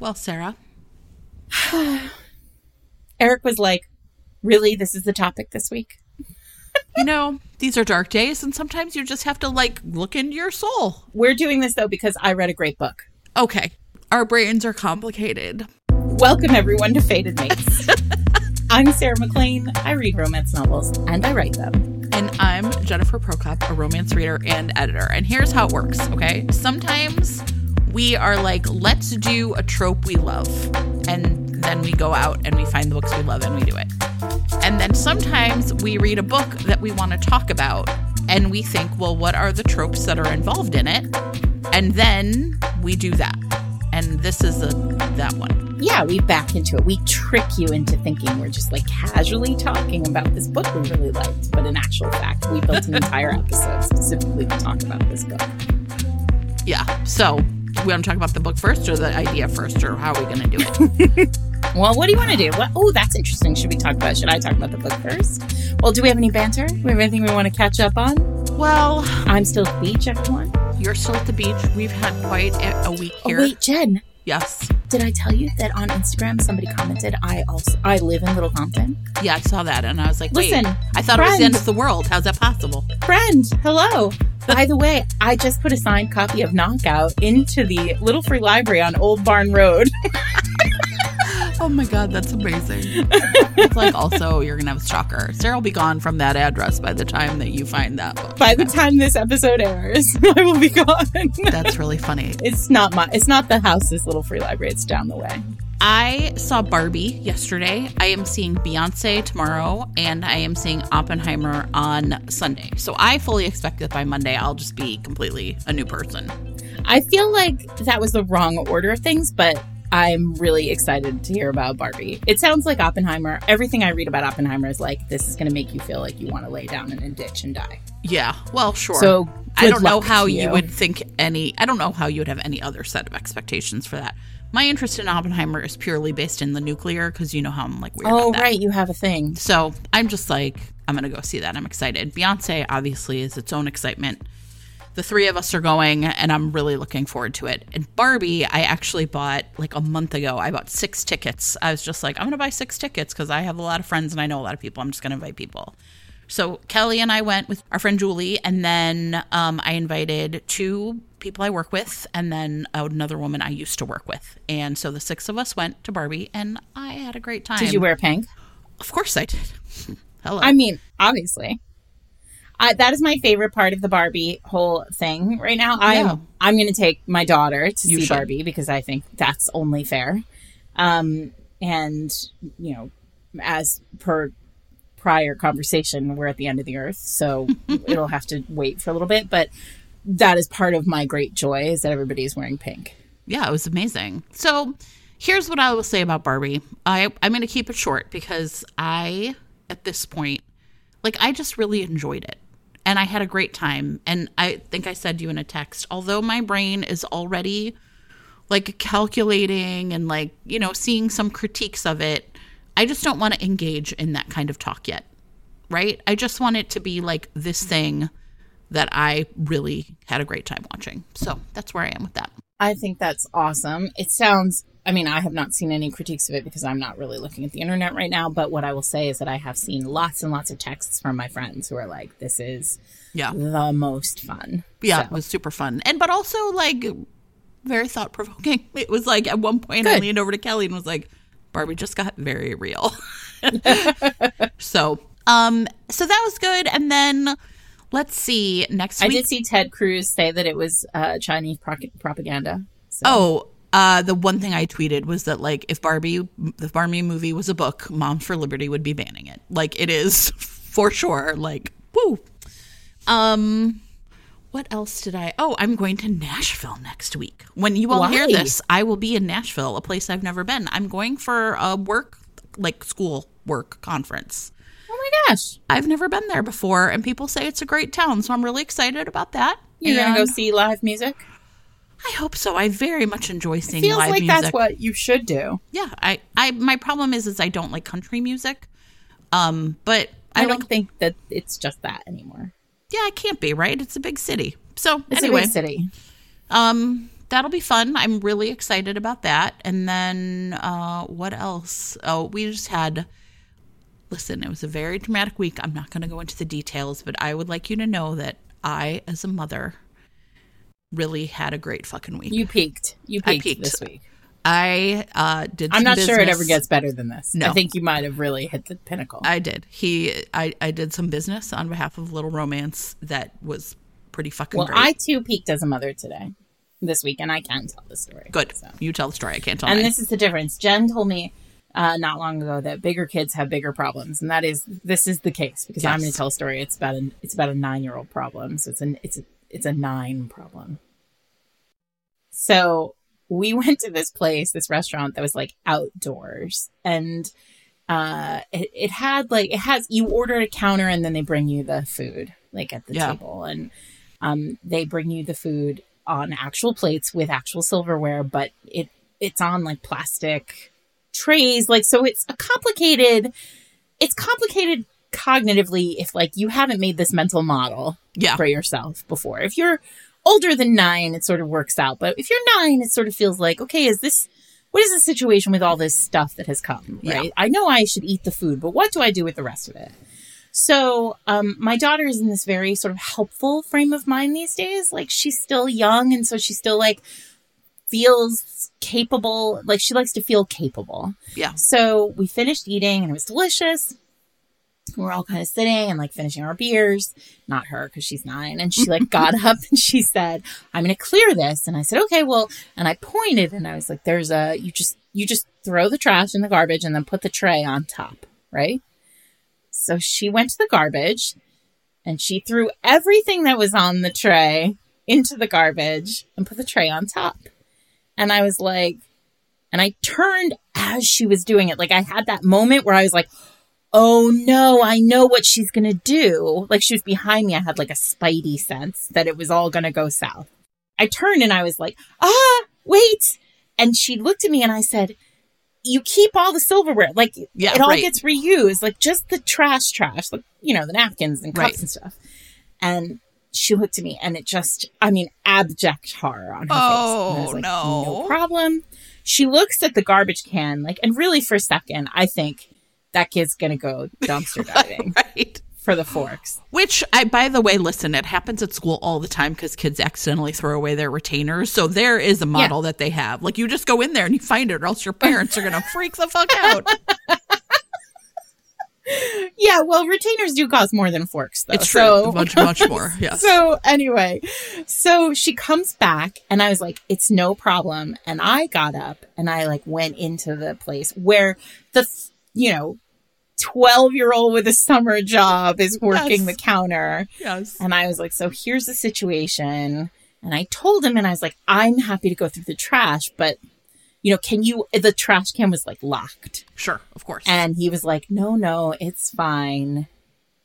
Well, Sarah. Eric was like, Really? This is the topic this week? you know, these are dark days, and sometimes you just have to like look into your soul. We're doing this though because I read a great book. Okay. Our brains are complicated. Welcome everyone to Fated Mates. I'm Sarah MacLean. I read romance novels and I write them. And I'm Jennifer Prokop, a romance reader and editor. And here's how it works, okay? Sometimes we are like, let's do a trope we love. And then we go out and we find the books we love and we do it. And then sometimes we read a book that we want to talk about and we think, well, what are the tropes that are involved in it? And then we do that. And this is a, that one. Yeah, we back into it. We trick you into thinking we're just like casually talking about this book we really liked. But in actual fact, we built an entire episode specifically to talk about this book. Yeah. So we want to talk about the book first or the idea first, or how are we going to do it? Well, what do you want to do? What? Oh, that's interesting. Should we talk about? Should I talk about the book first? Well, do we have any banter? Do we have anything we want to catch up on? Well, I'm still at the beach, everyone. You're still at the beach. We've had quite a, a week oh, here. Oh, wait, Jen. Yes. Did I tell you that on Instagram somebody commented I also I live in Little Compton? Yeah, I saw that and I was like, listen, I thought friend, it was the end of the world. How's that possible? Friend, hello. By the way, I just put a signed copy of Knockout into the Little Free Library on Old Barn Road. Oh my god, that's amazing. it's like also you're gonna have a stalker. Sarah will be gone from that address by the time that you find that book. By the time this episode airs, I will be gone. that's really funny. It's not my it's not the house this little free library, it's down the way. I saw Barbie yesterday. I am seeing Beyonce tomorrow, and I am seeing Oppenheimer on Sunday. So I fully expect that by Monday I'll just be completely a new person. I feel like that was the wrong order of things, but I'm really excited to hear about Barbie. It sounds like Oppenheimer. Everything I read about Oppenheimer is like this is going to make you feel like you want to lay down in a ditch and die. Yeah, well, sure. So I don't know how you. you would think any. I don't know how you would have any other set of expectations for that. My interest in Oppenheimer is purely based in the nuclear because you know how I'm like weird. Oh, right, you have a thing. So I'm just like I'm gonna go see that. I'm excited. Beyonce obviously is its own excitement the three of us are going and I'm really looking forward to it. And Barbie, I actually bought like a month ago. I bought six tickets. I was just like, I'm going to buy six tickets because I have a lot of friends and I know a lot of people. I'm just going to invite people. So Kelly and I went with our friend Julie, and then um, I invited two people I work with, and then another woman I used to work with. And so the six of us went to Barbie, and I had a great time. Did you wear pink? Of course I did. Hello. I mean, obviously. I, that is my favorite part of the Barbie whole thing right now. I'm yeah. I'm going to take my daughter to you see should. Barbie because I think that's only fair. Um, and you know, as per prior conversation, we're at the end of the earth, so it'll have to wait for a little bit. But that is part of my great joy is that everybody is wearing pink. Yeah, it was amazing. So here's what I will say about Barbie. I I'm going to keep it short because I at this point like I just really enjoyed it and I had a great time. And I think I said to you in a text, although my brain is already like calculating and like, you know, seeing some critiques of it, I just don't want to engage in that kind of talk yet. Right? I just want it to be like this thing that I really had a great time watching. So that's where I am with that. I think that's awesome. It sounds I mean, I have not seen any critiques of it because I'm not really looking at the internet right now. But what I will say is that I have seen lots and lots of texts from my friends who are like, "This is yeah the most fun." Yeah, so. it was super fun, and but also like very thought provoking. It was like at one point Good. I leaned over to Kelly and was like, "Barbie just got very real." so, um, so that was good, and then. Let's see. Next week, I did see Ted Cruz say that it was uh, Chinese pro- propaganda. So. Oh, uh, the one thing I tweeted was that like if Barbie, the Barbie movie was a book, Moms for Liberty would be banning it. Like it is for sure. Like woo. Um, what else did I? Oh, I'm going to Nashville next week. When you all Why? hear this, I will be in Nashville, a place I've never been. I'm going for a work, like school work conference. Oh my gosh. I've never been there before, and people say it's a great town, so I'm really excited about that. You're and, gonna go see live music? I hope so. I very much enjoy seeing feels live like music. that's what you should do. Yeah, I, I my problem is is I don't like country music. Um, but I, I don't like, think that it's just that anymore. Yeah, it can't be, right? It's a big city. So it's anyway, a big city. Um, that'll be fun. I'm really excited about that. And then uh, what else? Oh, we just had. Listen, it was a very dramatic week. I'm not going to go into the details, but I would like you to know that I, as a mother, really had a great fucking week. You peaked. You peaked, peaked. this week. I uh, did. I'm not business. sure it ever gets better than this. No, I think you might have really hit the pinnacle. I did. He, I, I did some business on behalf of Little Romance that was pretty fucking. Well, great. I too peaked as a mother today, this week, and I can tell the story. Good. So. You tell the story. I can't tell. And mine. this is the difference. Jen told me uh, not long ago that bigger kids have bigger problems, and that is this is the case because yes. I'm going to tell a story. It's about a it's about a nine year old problem. So it's an it's a it's a nine problem. So we went to this place, this restaurant that was like outdoors, and uh, it, it had like it has you order at a counter and then they bring you the food like at the yeah. table, and um, they bring you the food on actual plates with actual silverware, but it it's on like plastic trays, like so it's a complicated. It's complicated cognitively if like you haven't made this mental model yeah. for yourself before. If you're older than nine, it sort of works out. But if you're nine, it sort of feels like, okay, is this, what is the situation with all this stuff that has come? Right. Yeah. I know I should eat the food, but what do I do with the rest of it? So, um, my daughter is in this very sort of helpful frame of mind these days. Like she's still young. And so she's still like feels capable. Like she likes to feel capable. Yeah. So we finished eating and it was delicious we're all kind of sitting and like finishing our beers. Not her because she's nine. And she like got up and she said, I'm going to clear this. And I said, okay, well, and I pointed and I was like, there's a, you just, you just throw the trash in the garbage and then put the tray on top. Right. So she went to the garbage and she threw everything that was on the tray into the garbage and put the tray on top. And I was like, and I turned as she was doing it. Like I had that moment where I was like, oh no, I know what she's going to do. Like she was behind me. I had like a spidey sense that it was all going to go south. I turned and I was like, ah, wait. And she looked at me and I said, you keep all the silverware. Like yeah, it all right. gets reused. Like just the trash, trash, like, you know, the napkins and cups right. and stuff. And she looked at me and it just, I mean, abject horror on her oh, face. Oh, like, no. No problem. She looks at the garbage can, like, and really for a second, I think that kid's gonna go dumpster diving. right. For the forks. Which I by the way, listen, it happens at school all the time because kids accidentally throw away their retainers. So there is a model yeah. that they have. Like you just go in there and you find it, or else your parents are gonna freak the fuck out. yeah, well, retainers do cost more than forks, though. It's true, so, much, much more. Yes. so anyway, so she comes back, and I was like, "It's no problem." And I got up and I like went into the place where the you know, 12 year old with a summer job is working yes. the counter. Yes. And I was like, so here's the situation. And I told him, and I was like, I'm happy to go through the trash, but you know, can you, the trash can was like locked. Sure, of course. And he was like, no, no, it's fine.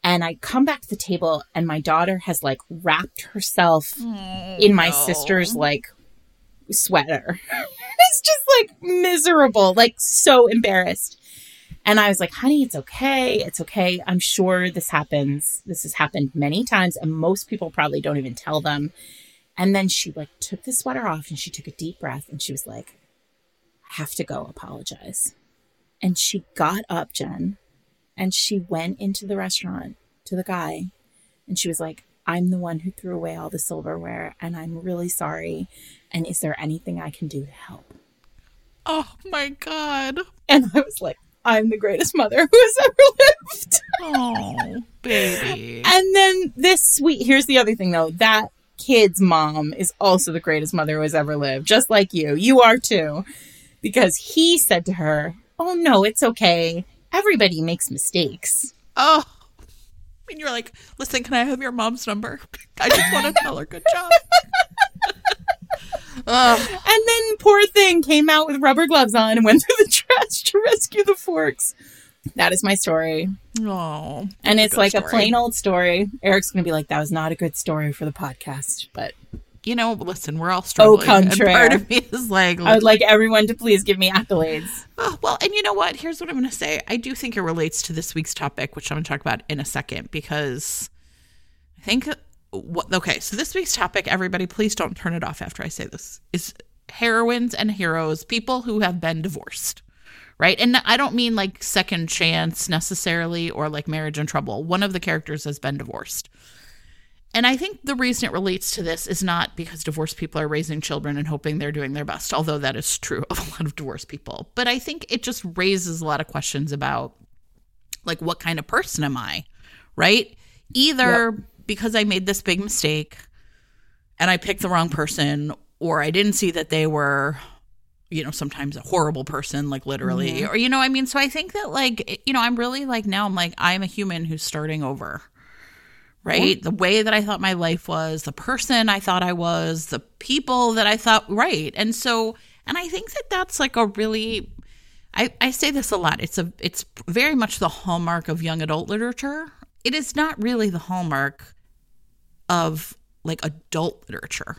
And I come back to the table, and my daughter has like wrapped herself oh, in my no. sister's like sweater. it's just like miserable, like so embarrassed. And I was like, honey, it's okay. It's okay. I'm sure this happens. This has happened many times, and most people probably don't even tell them. And then she like took the sweater off and she took a deep breath and she was like, I have to go apologize. And she got up, Jen, and she went into the restaurant to the guy and she was like, I'm the one who threw away all the silverware and I'm really sorry. And is there anything I can do to help? Oh my God. And I was like, I'm the greatest mother who has ever lived. Oh, baby. And then this sweet, here's the other thing though that kid's mom is also the greatest mother who has ever lived, just like you. You are too. Because he said to her, Oh, no, it's okay. Everybody makes mistakes. Oh. And you're like, listen, can I have your mom's number? I just want to tell her good job. And then poor thing came out with rubber gloves on and went through to rescue the forks. That is my story. Oh. And it's like story. a plain old story. Eric's going to be like, that was not a good story for the podcast, but. You know, listen, we're all oh, struggling. Oh, contrary. part of me is like, I would like everyone to please give me accolades. Oh, well, and you know what? Here's what I'm going to say. I do think it relates to this week's topic, which I'm going to talk about in a second, because I think uh, what, okay, so this week's topic, everybody, please don't turn it off after I say this, is heroines and heroes, people who have been divorced, right? And I don't mean like second chance necessarily or like marriage in trouble. One of the characters has been divorced. And I think the reason it relates to this is not because divorced people are raising children and hoping they're doing their best, although that is true of a lot of divorced people. But I think it just raises a lot of questions about like what kind of person am I? Right? Either yep. because I made this big mistake and I picked the wrong person or I didn't see that they were you know sometimes a horrible person like literally mm-hmm. or you know I mean so I think that like you know I'm really like now I'm like I'm a human who's starting over right? The way that I thought my life was, the person I thought I was, the people that I thought, right. And so, and I think that that's like a really, I, I say this a lot. It's a, it's very much the hallmark of young adult literature. It is not really the hallmark of like adult literature.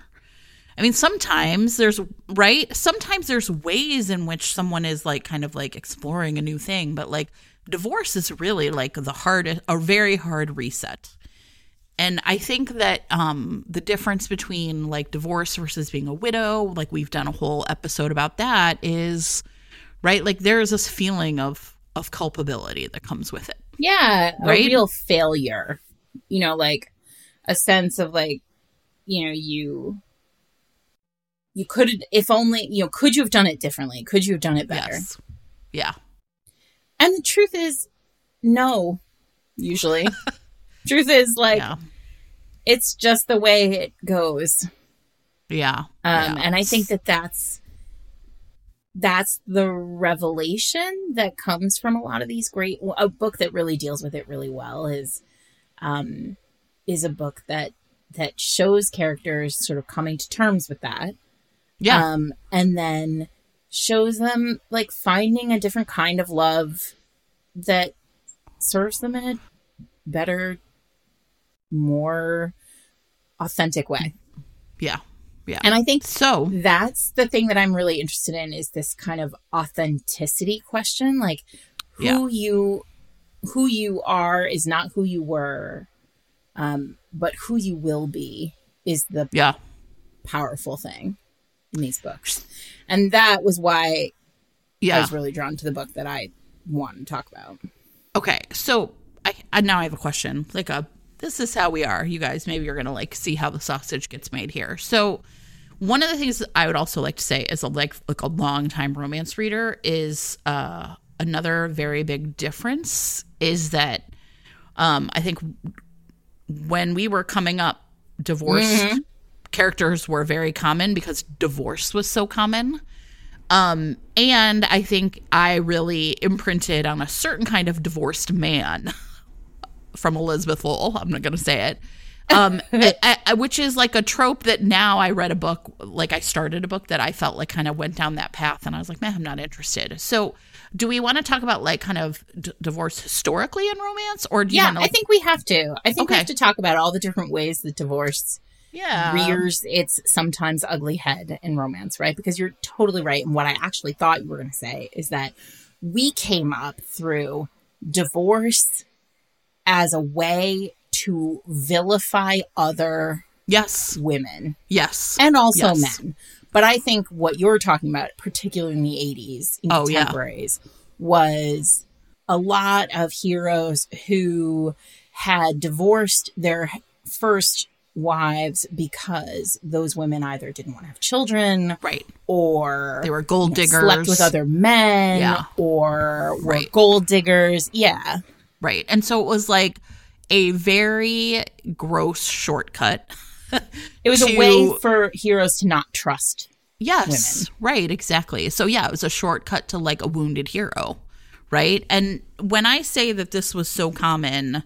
I mean, sometimes there's, right? Sometimes there's ways in which someone is like kind of like exploring a new thing, but like divorce is really like the hardest, a very hard reset and I think that um, the difference between like divorce versus being a widow, like we've done a whole episode about that, is right. Like there is this feeling of of culpability that comes with it. Yeah, right? a real failure. You know, like a sense of like, you know, you you could if only you know could you have done it differently? Could you have done it better? Yes. Yeah. And the truth is, no. Usually. Truth is, like, yeah. it's just the way it goes. Yeah. Um, yeah. And I think that that's that's the revelation that comes from a lot of these great a book that really deals with it really well is um is a book that that shows characters sort of coming to terms with that yeah um and then shows them like finding a different kind of love that serves them in a better more authentic way. Yeah. Yeah. And I think so that's the thing that I'm really interested in is this kind of authenticity question. Like who yeah. you who you are is not who you were, um, but who you will be is the yeah powerful thing in these books. And that was why yeah. I was really drawn to the book that I want to talk about. Okay. So I, I now I have a question, like a this is how we are. You guys, maybe you're going to like see how the sausage gets made here. So, one of the things I would also like to say as a like like a long time romance reader is uh another very big difference is that um I think when we were coming up divorced mm-hmm. Characters were very common because divorce was so common. Um, and I think I really imprinted on a certain kind of divorced man from Elizabeth Lowell. I'm not going to say it. Um, I, I, which is like a trope that now I read a book, like I started a book that I felt like kind of went down that path, and I was like, man, I'm not interested. So, do we want to talk about like kind of d- divorce historically in romance, or do yeah? Wanna, like- I think we have to. I think okay. we have to talk about all the different ways that divorce yeah. rears its sometimes ugly head in romance, right? Because you're totally right. And what I actually thought you were going to say is that we came up through divorce as a way to vilify other yes women yes and also yes. men but i think what you're talking about particularly in the 80s in oh, contemporaries yeah. was a lot of heroes who had divorced their first wives because those women either didn't want to have children right or they were gold you know, diggers slept with other men yeah. or were right. gold diggers yeah Right. And so it was like a very gross shortcut. it was to, a way for heroes to not trust. Yes. Women. Right. Exactly. So, yeah, it was a shortcut to like a wounded hero. Right. And when I say that this was so common,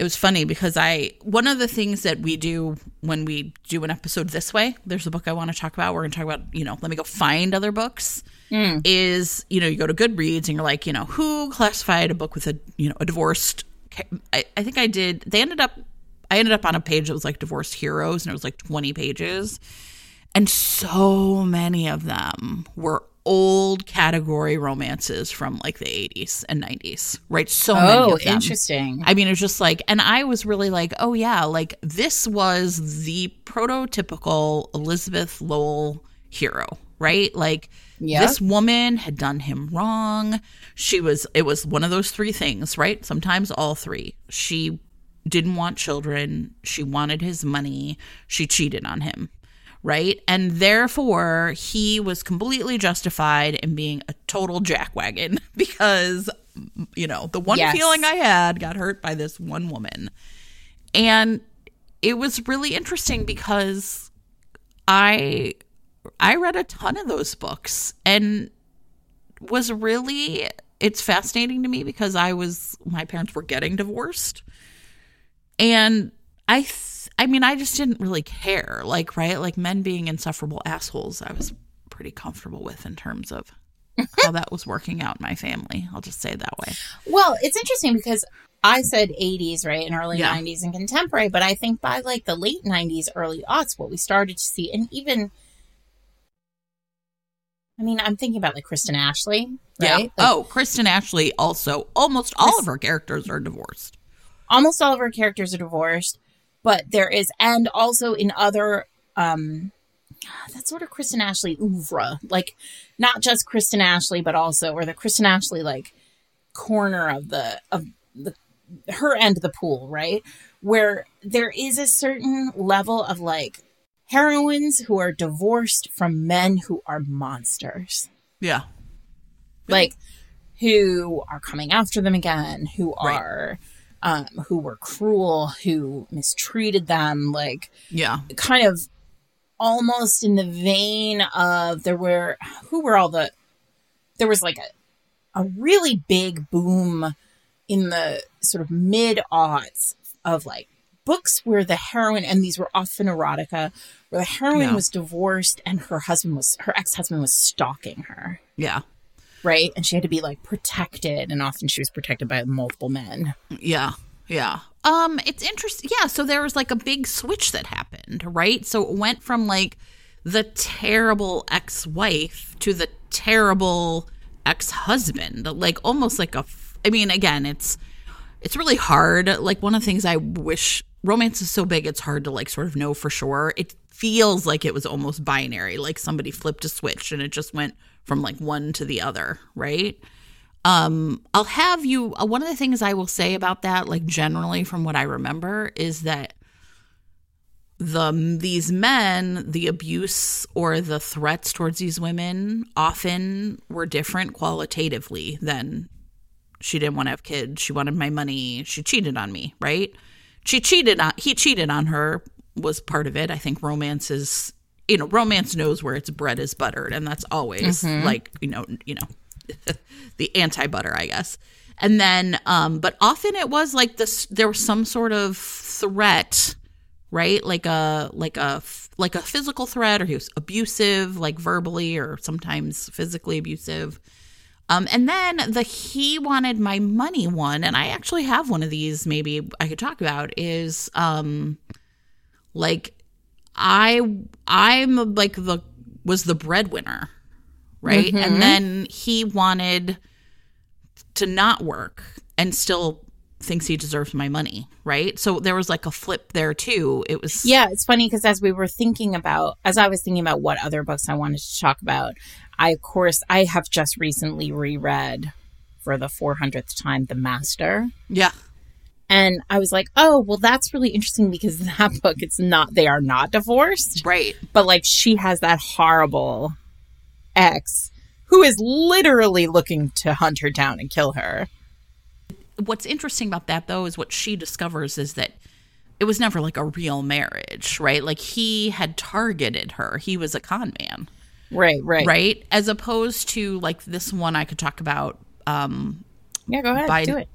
it was funny because I, one of the things that we do when we do an episode this way, there's a book I want to talk about. We're going to talk about, you know, let me go find other books mm. is you know you go to Goodreads and you're like you know who classified a book with a you know a divorced. I, I think I did. They ended up. I ended up on a page that was like divorced heroes, and it was like 20 pages, and so many of them were old category romances from like the 80s and 90s, right? So oh, many of them. interesting. I mean, it was just like, and I was really like, oh yeah, like this was the prototypical Elizabeth Lowell hero, right? Like yeah. this woman had done him wrong. She was, it was one of those three things, right? Sometimes all three. She didn't want children. She wanted his money. She cheated on him right? And therefore, he was completely justified in being a total jackwagon because, you know, the one yes. feeling I had got hurt by this one woman. And it was really interesting because I I read a ton of those books and was really it's fascinating to me because I was my parents were getting divorced. And I I mean, I just didn't really care. Like, right? Like men being insufferable assholes, I was pretty comfortable with in terms of how that was working out in my family. I'll just say it that way. Well, it's interesting because I said 80s, right, and early yeah. 90s and contemporary, but I think by like the late 90s, early aughts, what we started to see, and even, I mean, I'm thinking about like Kristen Ashley, right? Yeah. Like, oh, Kristen Ashley also, almost all of her characters are divorced. Almost all of her characters are divorced but there is, and also in other, um, that sort of Kristen Ashley oeuvre, like not just Kristen Ashley, but also, or the Kristen Ashley like corner of the of the her end of the pool, right? Where there is a certain level of like heroines who are divorced from men who are monsters. Yeah. Like who are coming after them again, who right. are um, who were cruel, who mistreated them, like yeah, kind of almost in the vein of there were who were all the there was like a a really big boom in the sort of mid aughts of like books where the heroine and these were often erotica where the heroine yeah. was divorced and her husband was her ex-husband was stalking her. Yeah right? And she had to be like protected, and often she was protected by multiple men. Yeah, yeah. Um, it's interesting. Yeah, so there was like a big switch that happened, right? So it went from like the terrible ex-wife to the terrible ex-husband, like almost like a. I mean, again, it's it's really hard. Like one of the things I wish romance is so big, it's hard to like sort of know for sure. It feels like it was almost binary, like somebody flipped a switch and it just went from like one to the other, right? Um, I'll have you. Uh, one of the things I will say about that, like generally from what I remember, is that the these men, the abuse or the threats towards these women often were different qualitatively than she didn't want to have kids, she wanted my money, she cheated on me, right? She cheated on he cheated on her was part of it. I think romance is you know, romance knows where its bread is buttered, and that's always mm-hmm. like, you know, you know, the anti butter, I guess. And then, um, but often it was like this. There was some sort of threat, right? Like a like a like a physical threat, or he was abusive, like verbally, or sometimes physically abusive. Um, and then the he wanted my money one, and I actually have one of these. Maybe I could talk about is um, like I I'm like the was the breadwinner, right? Mm-hmm. And then he wanted to not work and still thinks he deserves my money, right? So there was like a flip there too. It was Yeah, it's funny because as we were thinking about as I was thinking about what other books I wanted to talk about, I of course I have just recently reread for the 400th time The Master. Yeah. And I was like, oh, well, that's really interesting because that book, it's not, they are not divorced. Right. But like she has that horrible ex who is literally looking to hunt her down and kill her. What's interesting about that, though, is what she discovers is that it was never like a real marriage, right? Like he had targeted her, he was a con man. Right, right. Right? As opposed to like this one I could talk about. Um, yeah, go ahead. By, do it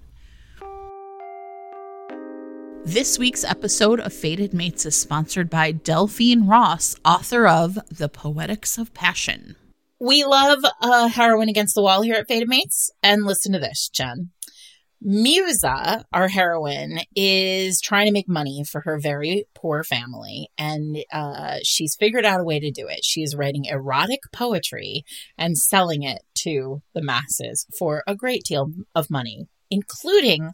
this week's episode of Fated Mates is sponsored by Delphine Ross, author of The Poetics of Passion. We love a heroine against the wall here at Fated Mates. And listen to this, Jen. Musa, our heroine, is trying to make money for her very poor family, and uh, she's figured out a way to do it. She is writing erotic poetry and selling it to the masses for a great deal of money, including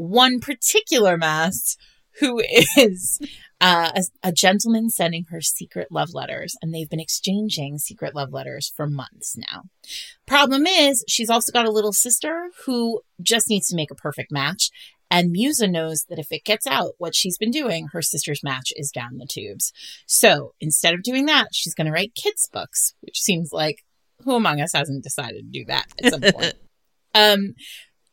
one particular mass who is uh, a, a, gentleman sending her secret love letters, and they've been exchanging secret love letters for months now. Problem is, she's also got a little sister who just needs to make a perfect match. And Musa knows that if it gets out what she's been doing, her sister's match is down the tubes. So instead of doing that, she's going to write kids' books, which seems like who among us hasn't decided to do that at some point? um,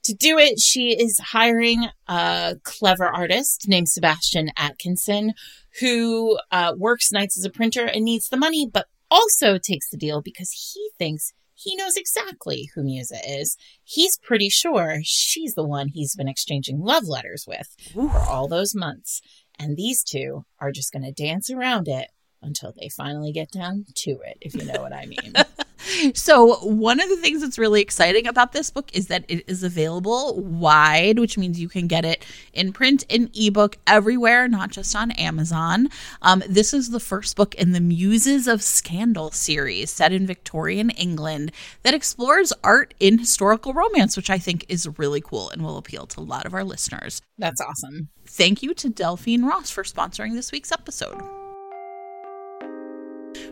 to do it, she is hiring a clever artist named Sebastian Atkinson who uh, works nights as a printer and needs the money, but also takes the deal because he thinks he knows exactly who Musa is. He's pretty sure she's the one he's been exchanging love letters with Ooh. for all those months. And these two are just going to dance around it until they finally get down to it, if you know what I mean. so, one of the things that's really exciting about this book is that it is available wide, which means you can get it in print, in ebook, everywhere, not just on Amazon. Um, this is the first book in the Muses of Scandal series set in Victorian England that explores art in historical romance, which I think is really cool and will appeal to a lot of our listeners. That's awesome. Thank you to Delphine Ross for sponsoring this week's episode.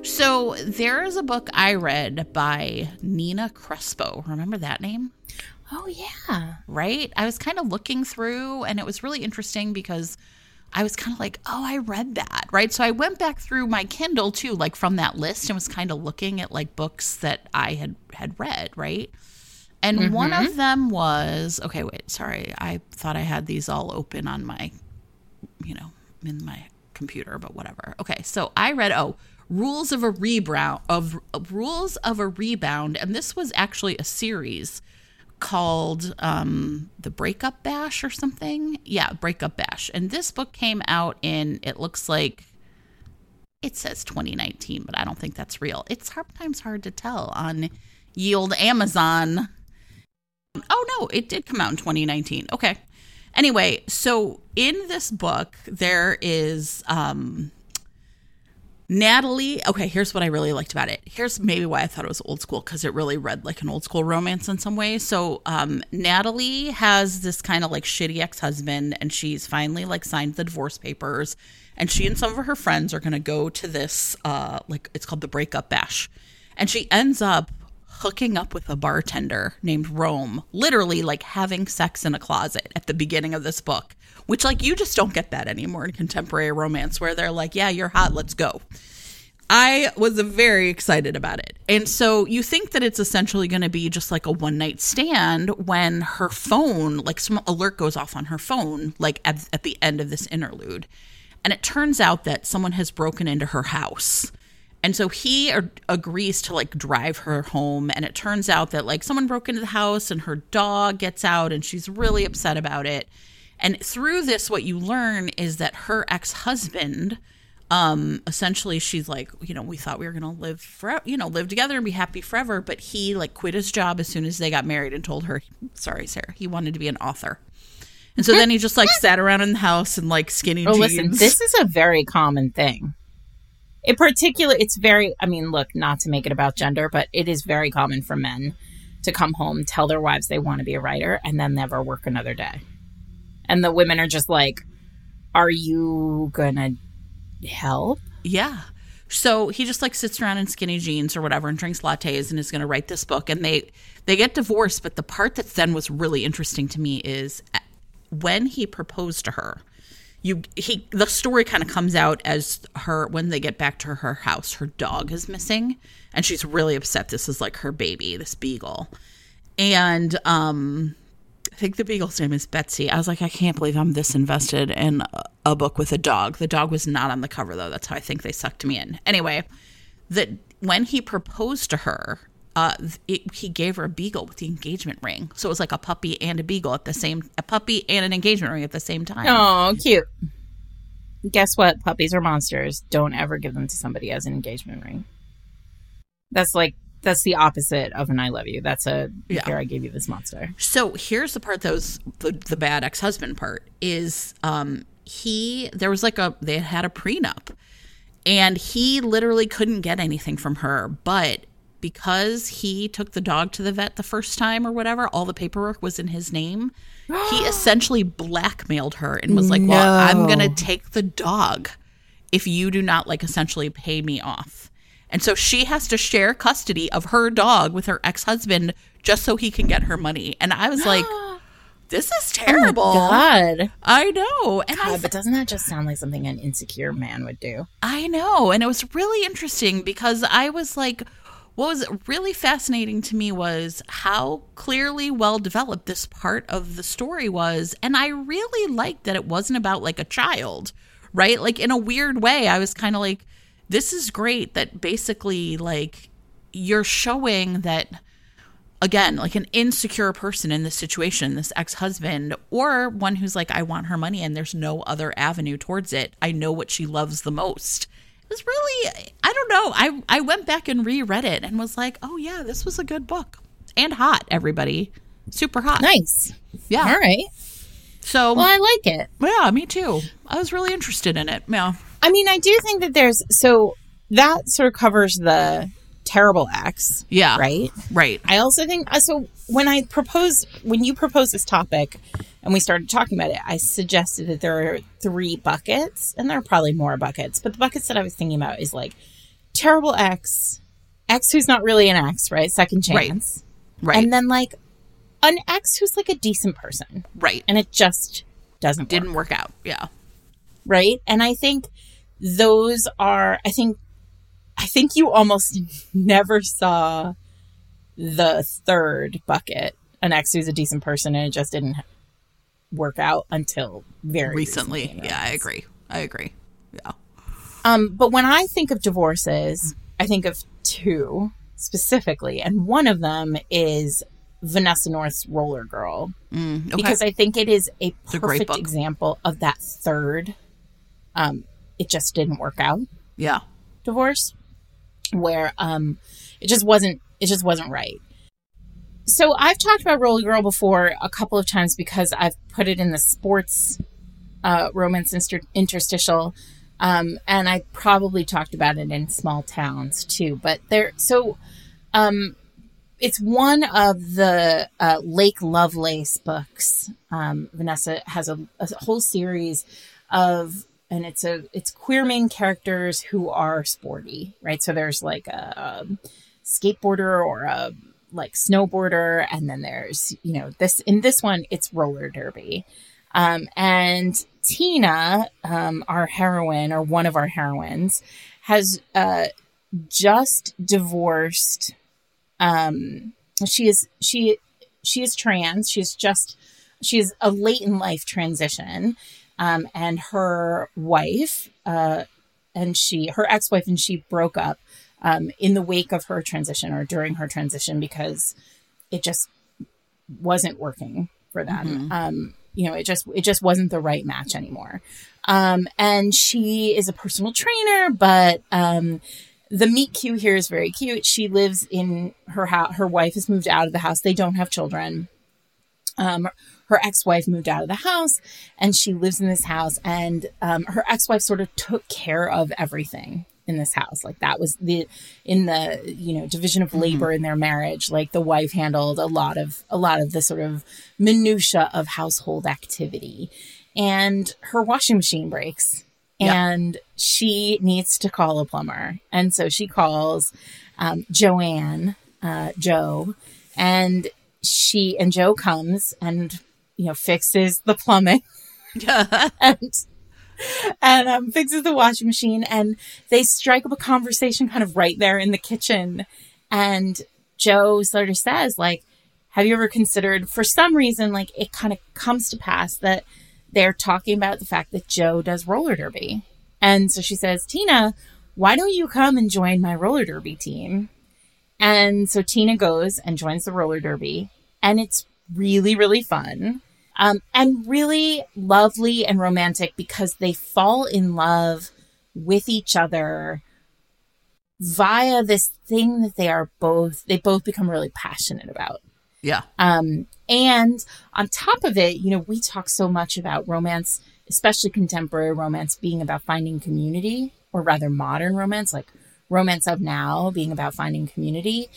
So there is a book I read by Nina Crespo. Remember that name? Oh, yeah. Right? I was kind of looking through and it was really interesting because I was kind of like, oh, I read that. Right. So I went back through my Kindle too, like from that list and was kind of looking at like books that I had had read. Right. And mm-hmm. one of them was okay, wait, sorry. I thought I had these all open on my, you know, in my computer, but whatever. Okay. So I read, oh, Rules of a Rebound of Rules of a Rebound, and this was actually a series called um, the Breakup Bash or something. Yeah, Breakup Bash, and this book came out in it looks like it says 2019, but I don't think that's real. It's sometimes hard to tell on Yield Amazon. Oh no, it did come out in 2019. Okay. Anyway, so in this book there is um Natalie, okay, here's what I really liked about it. Here's maybe why I thought it was old school because it really read like an old school romance in some way. So, um, Natalie has this kind of like shitty ex husband, and she's finally like signed the divorce papers. And she and some of her friends are going to go to this, uh, like it's called the breakup bash. And she ends up hooking up with a bartender named Rome, literally like having sex in a closet at the beginning of this book which like you just don't get that anymore in contemporary romance where they're like, yeah, you're hot, let's go. I was very excited about it. And so you think that it's essentially going to be just like a one night stand when her phone, like some alert goes off on her phone, like at, at the end of this interlude. And it turns out that someone has broken into her house. And so he agrees to like drive her home. And it turns out that like someone broke into the house and her dog gets out and she's really upset about it. And through this, what you learn is that her ex husband, um, essentially, she's like, you know, we thought we were gonna live forever, you know, live together and be happy forever. But he like quit his job as soon as they got married and told her, sorry, Sarah, he wanted to be an author. And so then he just like sat around in the house and like skinny oh, jeans. Listen, this is a very common thing. In particular, it's very, I mean, look, not to make it about gender, but it is very common for men to come home, tell their wives they want to be a writer, and then never work another day and the women are just like, "Are you gonna help?" Yeah. So he just like sits around in skinny jeans or whatever and drinks lattes and is going to write this book. And they they get divorced. But the part that then was really interesting to me is uh, when he proposed to her. You he the story kind of comes out as her when they get back to her house, her dog is missing, and she's really upset. This is like her baby, this beagle, and um I think the beagle's name is Betsy. I was like, I can't believe I'm this invested in a book with a dog. The dog was not on the cover though. That's how I think they sucked me in. Anyway, that when he proposed to her, uh, it, he gave her a beagle with the engagement ring. So it was like a puppy and a beagle at the same, a puppy and an engagement ring at the same time. Oh, cute. Guess what? Puppies are monsters. Don't ever give them to somebody as an engagement ring. That's like that's the opposite of an I love you. That's a yeah. here I gave you this monster. So here's the part that was the, the bad ex husband part is um he there was like a they had a prenup and he literally couldn't get anything from her but because he took the dog to the vet the first time or whatever all the paperwork was in his name he essentially blackmailed her and was like no. well i'm gonna take the dog if you do not like essentially pay me off and so she has to share custody of her dog with her ex-husband just so he can get her money and i was like this is oh terrible. Oh God. I know. And God, I but doesn't that just sound like something an insecure man would do? I know. And it was really interesting because I was like, what was really fascinating to me was how clearly well developed this part of the story was. And I really liked that it wasn't about like a child, right? Like in a weird way, I was kind of like, this is great that basically, like, you're showing that again, like an insecure person in this situation, this ex husband, or one who's like, I want her money and there's no other avenue towards it. I know what she loves the most. It was really, I don't know. I, I went back and reread it and was like, oh, yeah, this was a good book. And hot, everybody. Super hot. Nice. Yeah. All right. So, well, I like it. Yeah, me too. I was really interested in it. Yeah. I mean, I do think that there's, so that sort of covers the terrible ex. Yeah. Right? Right. I also think uh, so when I proposed when you proposed this topic and we started talking about it, I suggested that there are three buckets and there are probably more buckets, but the buckets that I was thinking about is like terrible ex, ex who's not really an ex, right? Second chance. Right. right. And then like an ex who's like a decent person. Right. And it just doesn't didn't work. work out. Yeah. Right? And I think those are I think I think you almost never saw the third bucket, an ex who's a decent person, and it just didn't work out until very recently. recently yeah, I agree. I agree. Yeah. Um, but when I think of divorces, I think of two specifically, and one of them is Vanessa North's Roller Girl, mm, okay. because I think it is a perfect a example of that third. Um, it just didn't work out. Yeah. Divorce where um, it just wasn't it just wasn't right. So I've talked about Roller Girl before a couple of times because I've put it in the sports uh, romance inter- interstitial, um, and I probably talked about it in small towns too. But there, so um, it's one of the uh, Lake Lovelace books. Um, Vanessa has a, a whole series of and it's a it's queer main characters who are sporty, right? So there's like a, skateboarder or a like snowboarder, and then there's you know this in this one it's roller derby, um, and Tina, um, our heroine or one of our heroines, has uh, just divorced. Um, she is she she is trans. She's just she's a late in life transition um, and her wife uh, and she, her ex-wife and she broke up um, in the wake of her transition or during her transition because it just wasn't working for them. Mm-hmm. Um, you know, it just it just wasn't the right match anymore. Um, and she is a personal trainer, but um, the meet cute here is very cute. She lives in her house. Her wife has moved out of the house. They don't have children. Um, her ex-wife moved out of the house and she lives in this house and um, her ex-wife sort of took care of everything in this house. Like that was the in the you know division of labor mm-hmm. in their marriage like the wife handled a lot of a lot of the sort of minutia of household activity. And her washing machine breaks and she needs to call a plumber. And so she calls um, joanne uh, joe. And she and joe comes and you know, fixes the plumbing and and um, fixes the washing machine. And they strike up a conversation kind of right there in the kitchen. And Joe sort of says, like, have you ever considered, for some reason, like it kind of comes to pass that they're talking about the fact that Joe does roller derby. And so she says, Tina, why don't you come and join my roller derby team? And so Tina goes and joins the roller derby. And it's really, really fun um, and really lovely and romantic because they fall in love with each other via this thing that they are both they both become really passionate about. Yeah. Um and on top of it, you know, we talk so much about romance, especially contemporary romance being about finding community or rather modern romance like romance of now being about finding community.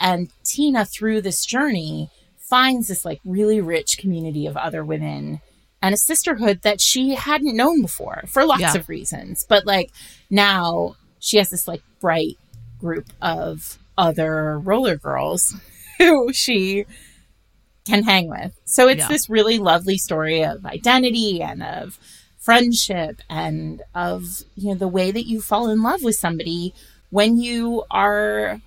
And Tina through this journey finds this like really rich community of other women and a sisterhood that she hadn't known before for lots yeah. of reasons. But like now she has this like bright group of other roller girls who she can hang with. So it's yeah. this really lovely story of identity and of friendship and of you know the way that you fall in love with somebody when you are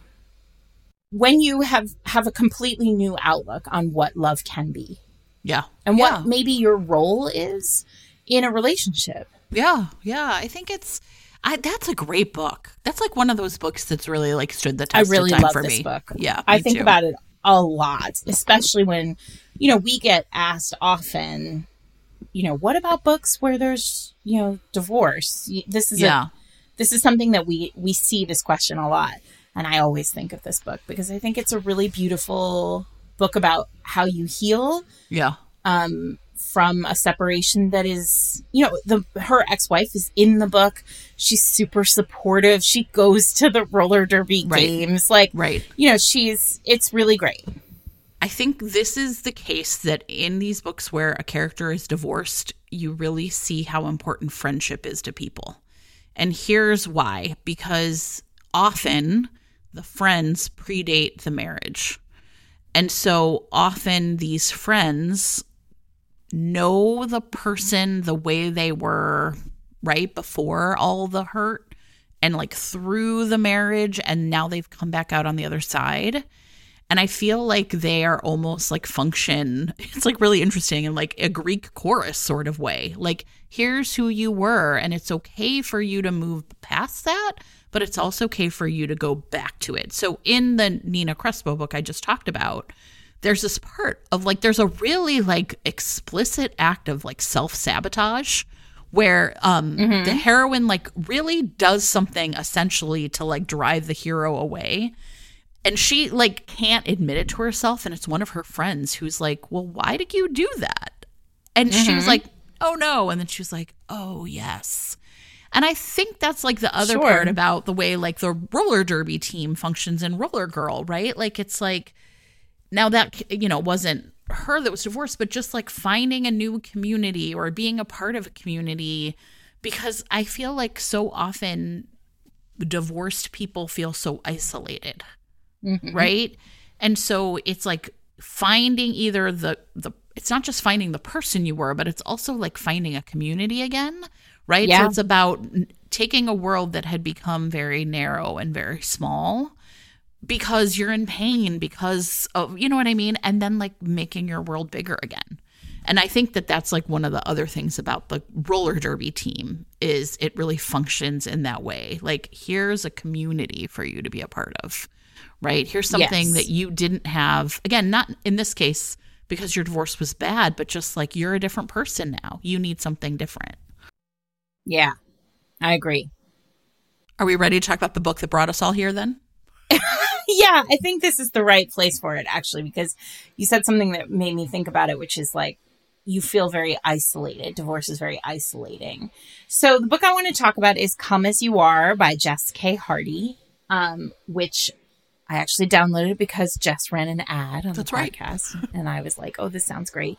when you have have a completely new outlook on what love can be. Yeah. And yeah. what maybe your role is in a relationship. Yeah. Yeah, I think it's I, that's a great book. That's like one of those books that's really like stood the test. I really of time love for this me. book. Yeah, I think too. about it a lot, especially when you know we get asked often. You know, what about books where there's you know divorce? This is yeah. A, this is something that we we see this question a lot, and I always think of this book because I think it's a really beautiful book about how you heal. Yeah. Um, from a separation that is, you know, the her ex-wife is in the book. She's super supportive. She goes to the roller derby right. games. Like, right. you know, she's it's really great. I think this is the case that in these books where a character is divorced, you really see how important friendship is to people. And here's why because often the friends predate the marriage. And so often these friends know the person the way they were right before all the hurt and like through the marriage and now they've come back out on the other side and i feel like they are almost like function it's like really interesting in like a greek chorus sort of way like here's who you were and it's okay for you to move past that but it's also okay for you to go back to it. So in the nina crespo book i just talked about there's this part of like there's a really like explicit act of like self-sabotage where um mm-hmm. the heroine like really does something essentially to like drive the hero away. And she like can't admit it to herself and it's one of her friends who's like well why did you do that? And mm-hmm. she was like oh no. And then she was like oh yes and I think that's like the other sure. part about the way like the roller derby team functions in Roller Girl, right? Like it's like now that you know wasn't her that was divorced but just like finding a new community or being a part of a community because i feel like so often divorced people feel so isolated mm-hmm. right and so it's like finding either the the it's not just finding the person you were but it's also like finding a community again right yeah. so it's about taking a world that had become very narrow and very small because you're in pain because of you know what I mean and then like making your world bigger again. And I think that that's like one of the other things about the roller derby team is it really functions in that way. Like here's a community for you to be a part of. Right? Here's something yes. that you didn't have. Again, not in this case because your divorce was bad, but just like you're a different person now. You need something different. Yeah. I agree. Are we ready to talk about the book that brought us all here then? yeah, I think this is the right place for it actually because you said something that made me think about it, which is like you feel very isolated. Divorce is very isolating. So the book I want to talk about is Come As You Are by Jess K. Hardy, um, which I actually downloaded it because Jess ran an ad on That's the podcast. Right. and I was like, oh, this sounds great.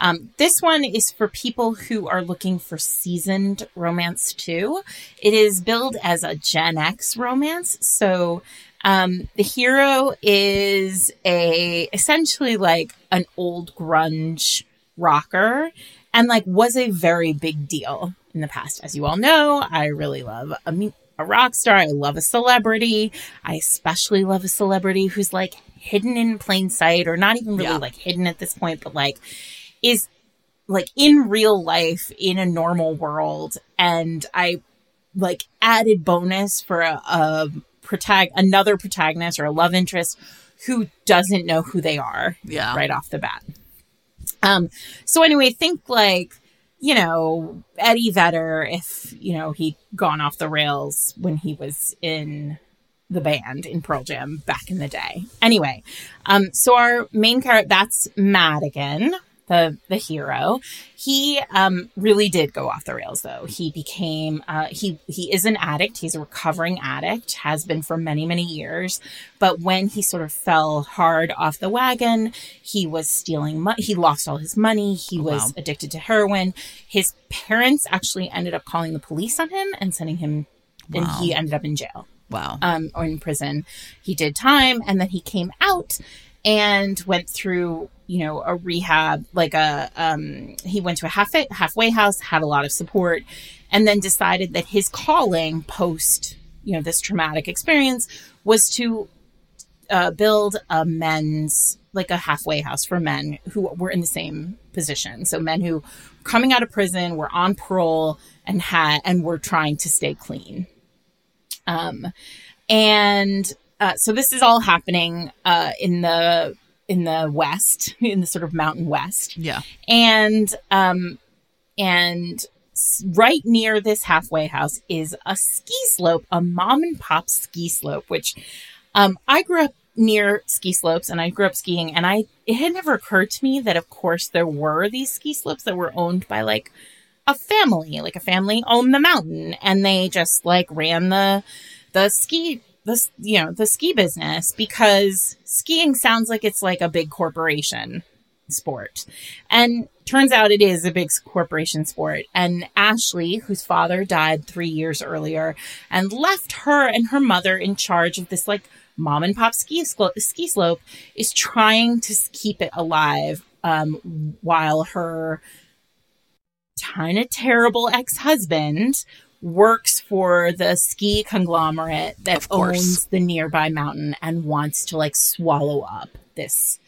Um, this one is for people who are looking for seasoned romance too. It is billed as a Gen X romance. So um, the hero is a essentially like an old grunge rocker and like was a very big deal in the past. As you all know, I really love a, a rock star. I love a celebrity. I especially love a celebrity who's like hidden in plain sight or not even really yeah. like hidden at this point, but like is like in real life in a normal world. And I like added bonus for a, a protag- another protagonist or a love interest who doesn't know who they are yeah. right off the bat. Um, so anyway, think like, you know, Eddie Vedder, if, you know, he'd gone off the rails when he was in the band in Pearl Jam back in the day. Anyway, um, so our main character, that's Madigan, the the hero. He um, really did go off the rails, though. He became uh, he he is an addict. He's a recovering addict, has been for many many years. But when he sort of fell hard off the wagon, he was stealing money. He lost all his money. He oh, was wow. addicted to heroin. His parents actually ended up calling the police on him and sending him, wow. and he ended up in jail. Wow. Um, or in prison. He did time, and then he came out and went through you know a rehab like a um he went to a half halfway house had a lot of support and then decided that his calling post you know this traumatic experience was to uh, build a men's like a halfway house for men who were in the same position. So men who coming out of prison were on parole and had and were trying to stay clean. Um and uh, so this is all happening uh, in the in the west, in the sort of mountain west. Yeah, and um, and right near this halfway house is a ski slope, a mom and pop ski slope, which um, I grew up near ski slopes and I grew up skiing and I it had never occurred to me that of course there were these ski slopes that were owned by like a family, like a family owned the mountain and they just like ran the the ski the you know the ski business because skiing sounds like it's like a big corporation sport. And turns out it is a big corporation sport. And ashley whose father died three years earlier and left her and her mother in charge of this like mom and pop ski, ski slope is trying to keep it alive um, while her kind of terrible ex-husband works for the ski conglomerate that owns the nearby mountain and wants to like swallow up this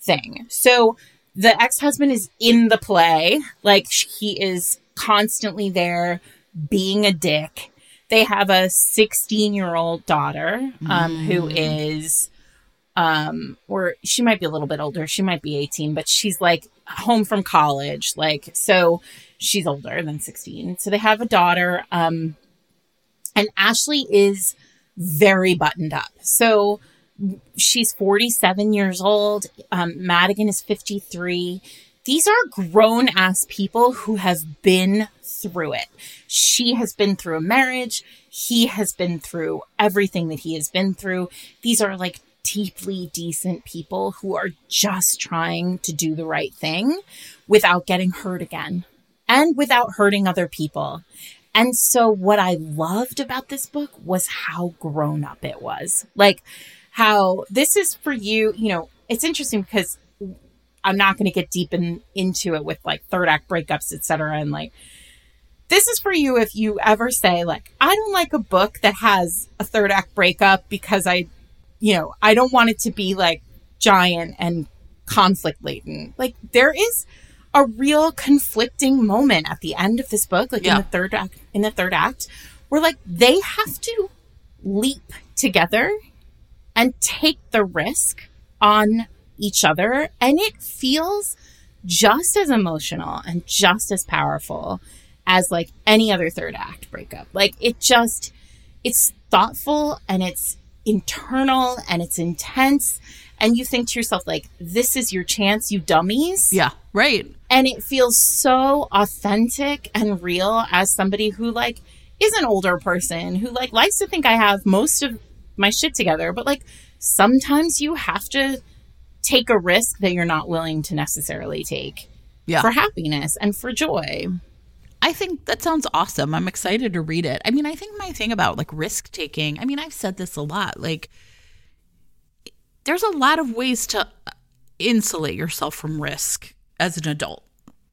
thing. So the ex-husband is in the play, like he is constantly there being a dick. They have a 16-year-old daughter um, mm. who is um or she might be a little bit older she might be 18 but she's like home from college like so she's older than 16. So they have a daughter. Um, and Ashley is very buttoned up. So she's 47 years old. Um, Madigan is 53. These are grown ass people who have been through it. She has been through a marriage. He has been through everything that he has been through. These are like deeply decent people who are just trying to do the right thing without getting hurt again and without hurting other people. And so what I loved about this book was how grown up it was. Like how this is for you, you know, it's interesting because I'm not going to get deep in, into it with like third act breakups, etc. And like, this is for you if you ever say like, I don't like a book that has a third act breakup because I, you know, I don't want it to be like giant and conflict laden. Like there is a real conflicting moment at the end of this book, like yeah. in the third act, in the third act, where like they have to leap together and take the risk on each other. And it feels just as emotional and just as powerful as like any other third act breakup. Like it just, it's thoughtful and it's internal and it's intense and you think to yourself like this is your chance you dummies yeah right and it feels so authentic and real as somebody who like is an older person who like likes to think i have most of my shit together but like sometimes you have to take a risk that you're not willing to necessarily take yeah. for happiness and for joy I think that sounds awesome. I'm excited to read it. I mean, I think my thing about like risk taking, I mean, I've said this a lot. Like, there's a lot of ways to uh, insulate yourself from risk as an adult.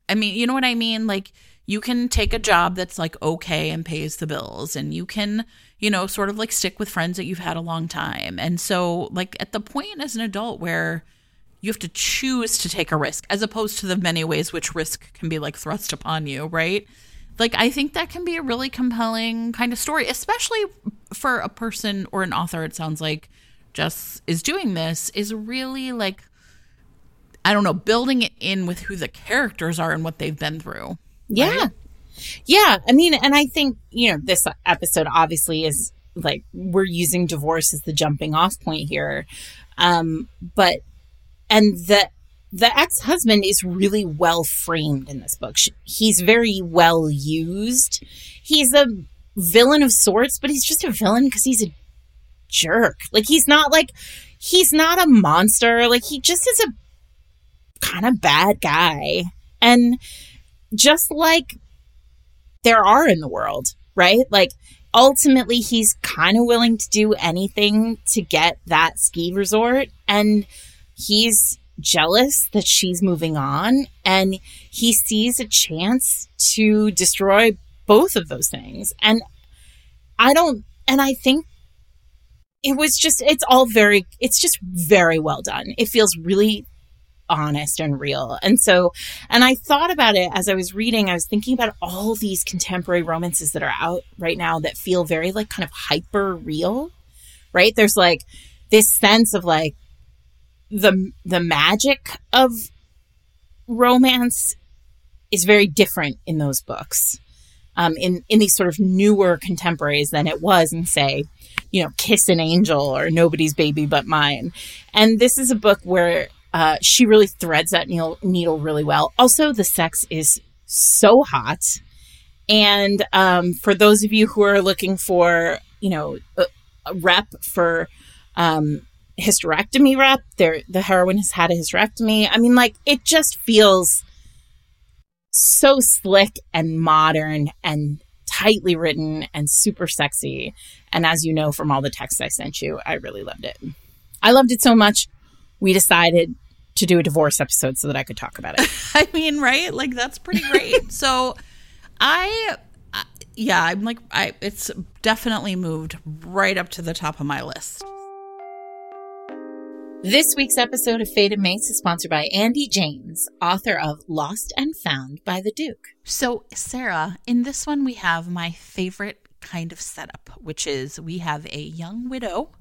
I mean, you know what I mean? Like, you can take a job that's like okay and pays the bills, and you can, you know, sort of like stick with friends that you've had a long time. And so, like, at the point as an adult where you have to choose to take a risk as opposed to the many ways which risk can be like thrust upon you, right? Like, I think that can be a really compelling kind of story, especially for a person or an author, it sounds like Jess is doing this is really like I don't know, building it in with who the characters are and what they've been through. Yeah. Right? Yeah. I mean, and I think, you know, this episode obviously is like we're using divorce as the jumping off point here. Um, but and the the ex-husband is really well framed in this book. He's very well used. He's a villain of sorts, but he's just a villain because he's a jerk. Like he's not like he's not a monster. Like he just is a kind of bad guy. And just like there are in the world, right? Like ultimately he's kind of willing to do anything to get that ski resort and he's jealous that she's moving on and he sees a chance to destroy both of those things. And I don't and I think it was just it's all very it's just very well done. It feels really honest and real. And so, and I thought about it as I was reading, I was thinking about all these contemporary romances that are out right now that feel very like kind of hyper real, right? There's like this sense of like the, the magic of romance is very different in those books. Um, in, in these sort of newer contemporaries than it was in say, you know, Kiss an Angel or Nobody's Baby But Mine. And this is a book where uh, she really threads that needle, needle really well. Also, the sex is so hot. And um, for those of you who are looking for, you know, a, a rep for um, hysterectomy rep, there the heroine has had a hysterectomy. I mean, like it just feels so slick and modern and tightly written and super sexy. And as you know from all the texts I sent you, I really loved it. I loved it so much. We decided to do a divorce episode so that I could talk about it. I mean, right? Like that's pretty great. so I yeah, I'm like I it's definitely moved right up to the top of my list. This week's episode of Fated Mates is sponsored by Andy James, author of Lost and Found by the Duke. So, Sarah, in this one we have my favorite kind of setup, which is we have a young widow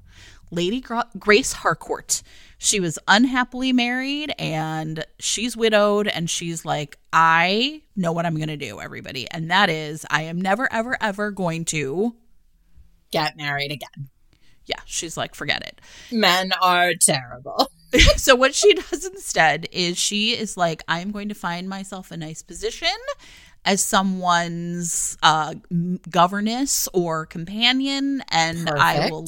Lady Grace Harcourt. She was unhappily married and she's widowed and she's like, I know what I'm going to do, everybody. And that is, I am never, ever, ever going to get married again. Yeah, she's like, forget it. Men are terrible. so, what she does instead is she is like, I'm going to find myself a nice position as someone's uh, governess or companion, and Perfect. I will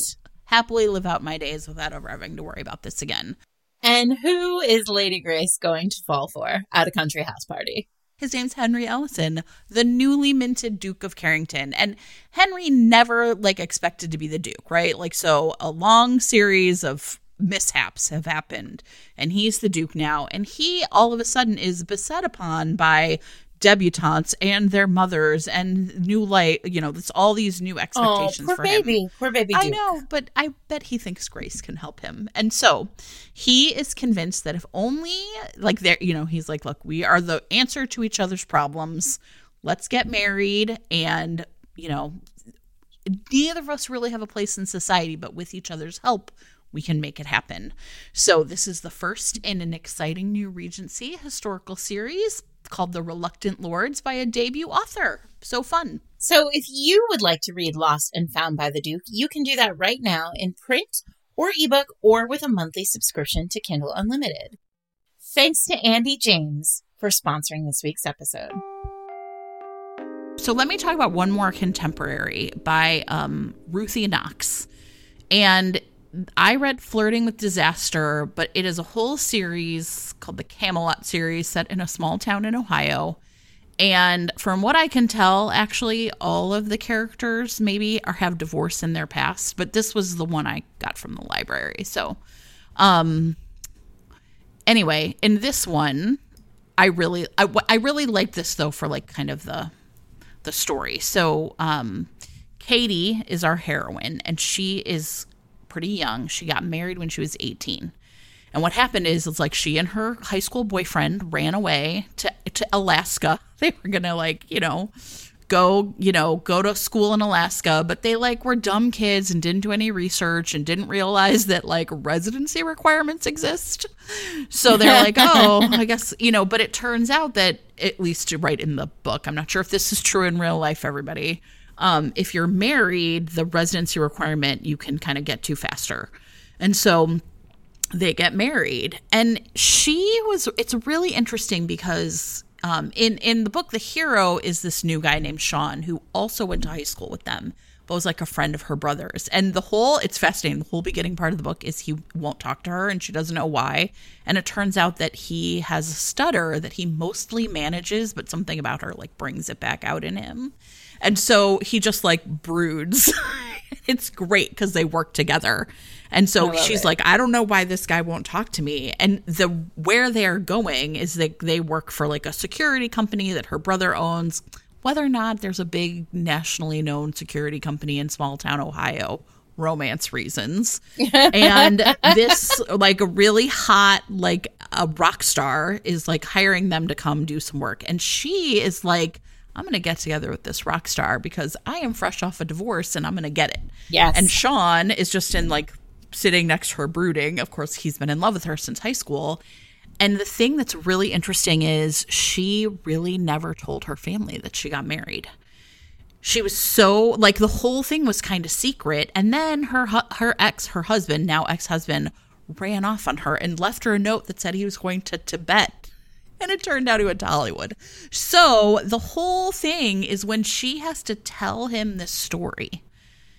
happily live out my days without ever having to worry about this again. And who is Lady Grace going to fall for at a country house party? His name's Henry Ellison, the newly minted Duke of Carrington. And Henry never like expected to be the Duke, right? Like so a long series of mishaps have happened and he's the duke now and he all of a sudden is beset upon by debutantes and their mothers and new light you know it's all these new oh, expectations oh, poor for baby him. poor baby Duke. i know but i bet he thinks grace can help him and so he is convinced that if only like there you know he's like look we are the answer to each other's problems let's get married and you know neither of us really have a place in society but with each other's help we can make it happen. So, this is the first in an exciting new Regency historical series called The Reluctant Lords by a debut author. So fun. So if you would like to read Lost and Found by the Duke, you can do that right now in print or ebook or with a monthly subscription to Kindle Unlimited. Thanks to Andy James for sponsoring this week's episode. So let me talk about one more contemporary by um, Ruthie Knox. And I read Flirting with Disaster, but it is a whole series called the Camelot series set in a small town in Ohio. And from what I can tell, actually, all of the characters maybe are have divorce in their past, but this was the one I got from the library. So, um, anyway, in this one, I really, I, I really like this though for like kind of the, the story. So, um, Katie is our heroine, and she is pretty young. She got married when she was 18. And what happened is it's like she and her high school boyfriend ran away to to Alaska. They were going to like, you know, go, you know, go to school in Alaska, but they like were dumb kids and didn't do any research and didn't realize that like residency requirements exist. So they're like, "Oh, I guess, you know, but it turns out that at least right in the book, I'm not sure if this is true in real life everybody um, if you're married, the residency requirement you can kind of get to faster. And so they get married. And she was, it's really interesting because um, in, in the book, the hero is this new guy named Sean who also went to high school with them but was like a friend of her brother's. And the whole, it's fascinating. The whole beginning part of the book is he won't talk to her and she doesn't know why. And it turns out that he has a stutter that he mostly manages, but something about her like brings it back out in him. And so he just like broods. it's great because they work together. And so she's it. like, I don't know why this guy won't talk to me. And the where they're going is that they work for like a security company that her brother owns. Whether or not there's a big nationally known security company in small town Ohio, romance reasons. and this like a really hot like a rock star is like hiring them to come do some work. And she is like I'm going to get together with this rock star because I am fresh off a divorce and I'm going to get it. Yes. And Sean is just in like sitting next to her brooding. Of course, he's been in love with her since high school. And the thing that's really interesting is she really never told her family that she got married. She was so like the whole thing was kind of secret and then her her ex her husband, now ex-husband, ran off on her and left her a note that said he was going to Tibet and it turned out he went to Hollywood. So the whole thing is when she has to tell him this story.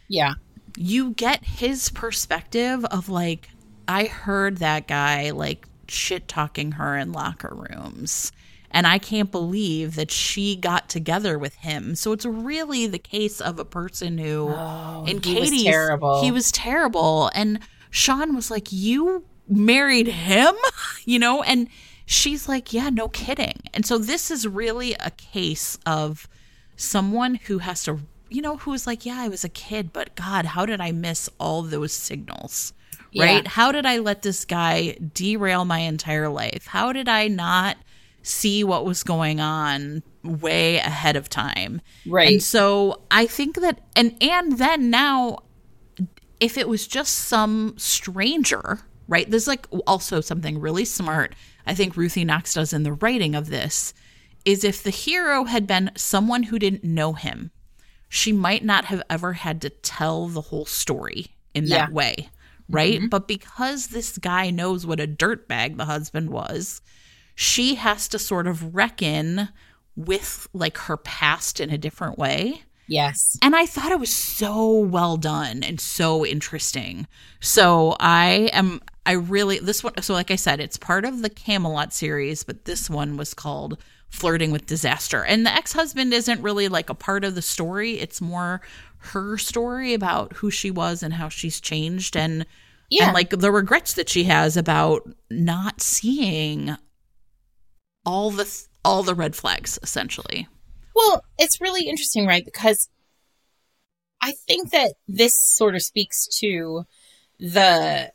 Yeah. You get his perspective of like, I heard that guy like shit talking her in locker rooms. And I can't believe that she got together with him. So it's really the case of a person who, oh, in Katie's, terrible. he was terrible. And Sean was like, You married him? You know, and she's like, Yeah, no kidding. And so this is really a case of someone who has to, you know, who's like, Yeah, I was a kid, but God, how did I miss all those signals? Yeah. Right? How did I let this guy derail my entire life? How did I not see what was going on way ahead of time? Right. And so I think that, and, and then now, if it was just some stranger, right? There's like also something really smart I think Ruthie Knox does in the writing of this is if the hero had been someone who didn't know him, she might not have ever had to tell the whole story in yeah. that way, right? Mm-hmm. But because this guy knows what a dirtbag the husband was, she has to sort of reckon with like her past in a different way. Yes. And I thought it was so well done and so interesting. So I am I really this one so like I said it's part of the Camelot series but this one was called Flirting with Disaster. And the ex-husband isn't really like a part of the story. It's more her story about who she was and how she's changed and yeah. and like the regrets that she has about not seeing all the all the red flags essentially. Well, it's really interesting, right? Because I think that this sort of speaks to the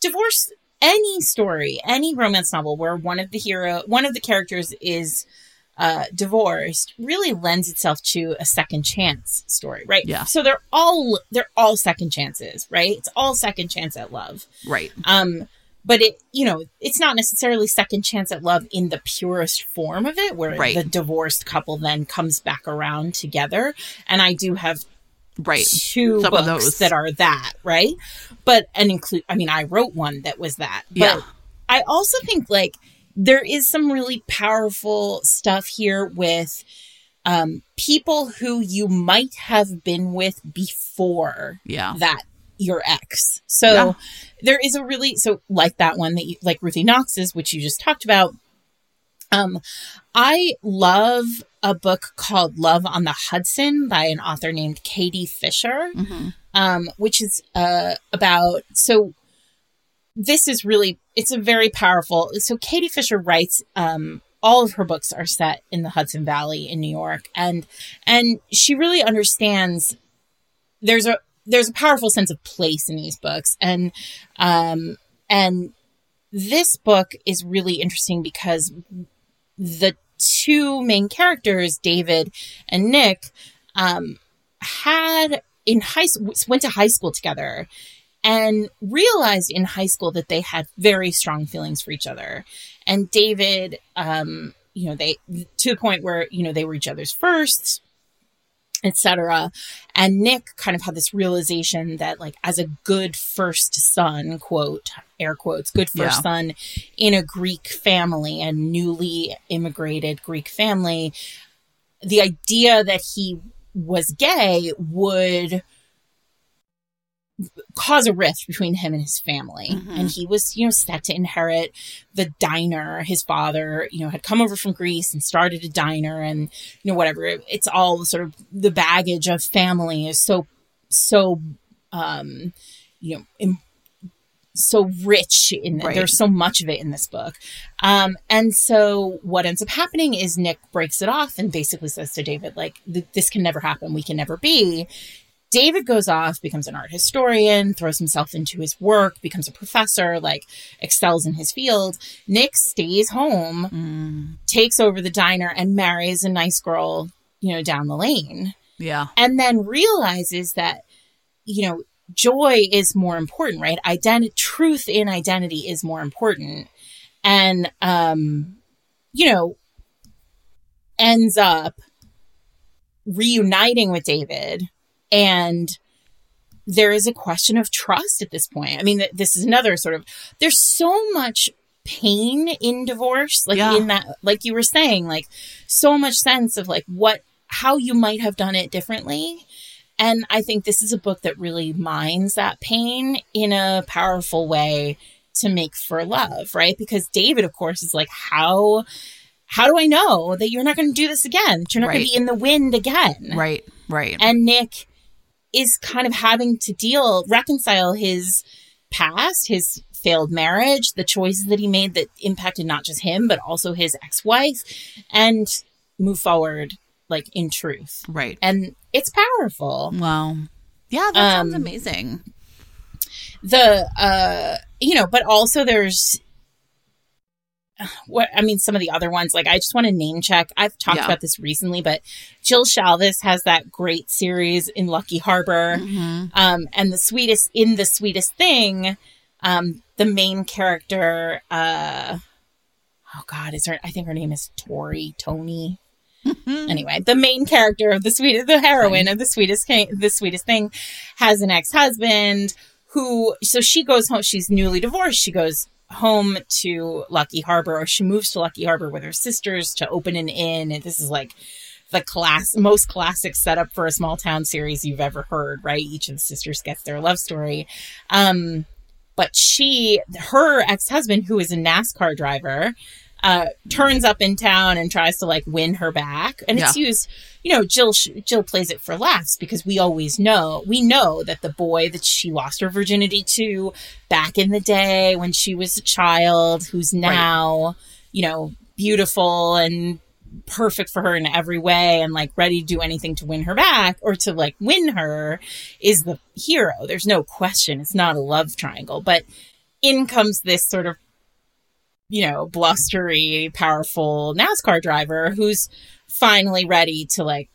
divorce any story, any romance novel where one of the hero, one of the characters is uh, divorced, really lends itself to a second chance story, right? Yeah. So they're all they're all second chances, right? It's all second chance at love, right? Um, but it you know it's not necessarily second chance at love in the purest form of it, where right. the divorced couple then comes back around together. And I do have right. Two Some books that are that right? But and include i mean i wrote one that was that. But yeah. i also think like there is some really powerful stuff here with um people who you might have been with before yeah. that your ex. So yeah. there is a really so like that one that you like ruthie knox's which you just talked about um i love a book called Love on the Hudson by an author named Katie Fisher, mm-hmm. um, which is uh, about so. This is really it's a very powerful. So Katie Fisher writes. Um, all of her books are set in the Hudson Valley in New York, and and she really understands. There's a there's a powerful sense of place in these books, and um and this book is really interesting because the two main characters, David and Nick, um, had in high went to high school together and realized in high school that they had very strong feelings for each other. And David, um, you know, they to the point where you know they were each other's first. Etc. And Nick kind of had this realization that, like, as a good first son, quote, air quotes, good first yeah. son in a Greek family, a newly immigrated Greek family, the idea that he was gay would cause a rift between him and his family. Mm-hmm. And he was, you know, set to inherit the diner. His father, you know, had come over from Greece and started a diner and, you know, whatever. It's all sort of the baggage of family is so, so, um, you know, Im- so rich in right. there's so much of it in this book um and so what ends up happening is nick breaks it off and basically says to david like this can never happen we can never be David goes off, becomes an art historian, throws himself into his work, becomes a professor, like excels in his field. Nick stays home, mm. takes over the diner, and marries a nice girl, you know, down the lane. Yeah. And then realizes that, you know, joy is more important, right? Identity, truth in identity is more important. And, um, you know, ends up reuniting with David and there is a question of trust at this point. I mean, this is another sort of, there's so much pain in divorce, like yeah. in that, like you were saying, like so much sense of like what, how you might have done it differently. And I think this is a book that really mines that pain in a powerful way to make for love, right? Because David, of course, is like, how, how do I know that you're not going to do this again? That you're not right. going to be in the wind again? Right, right. And Nick, is kind of having to deal, reconcile his past, his failed marriage, the choices that he made that impacted not just him, but also his ex wife, and move forward like in truth. Right. And it's powerful. Wow. Yeah, that sounds um, amazing. The, uh, you know, but also there's what I mean, some of the other ones, like I just want to name check. I've talked yeah. about this recently, but Jill Shalvis has that great series in Lucky Harbor. Mm-hmm. Um, and the sweetest in the sweetest thing, um, the main character, uh, oh God, is her, I think her name is Tori, Tony. Mm-hmm. Anyway, the main character of the sweetest, the heroine of the sweetest, the sweetest thing has an ex-husband who, so she goes home, she's newly divorced. She goes home to Lucky Harbor, or she moves to Lucky Harbor with her sisters to open an inn. And this is like the class most classic setup for a small town series you've ever heard, right? Each of the sisters gets their love story. Um, but she, her ex husband, who is a NASCAR driver, uh, turns up in town and tries to like win her back. And yeah. it's used, you know, Jill, Jill plays it for laughs because we always know, we know that the boy that she lost her virginity to back in the day when she was a child, who's now, right. you know, beautiful and perfect for her in every way and like ready to do anything to win her back or to like win her is the hero. There's no question. It's not a love triangle, but in comes this sort of you know, blustery, powerful NASCAR driver who's finally ready to like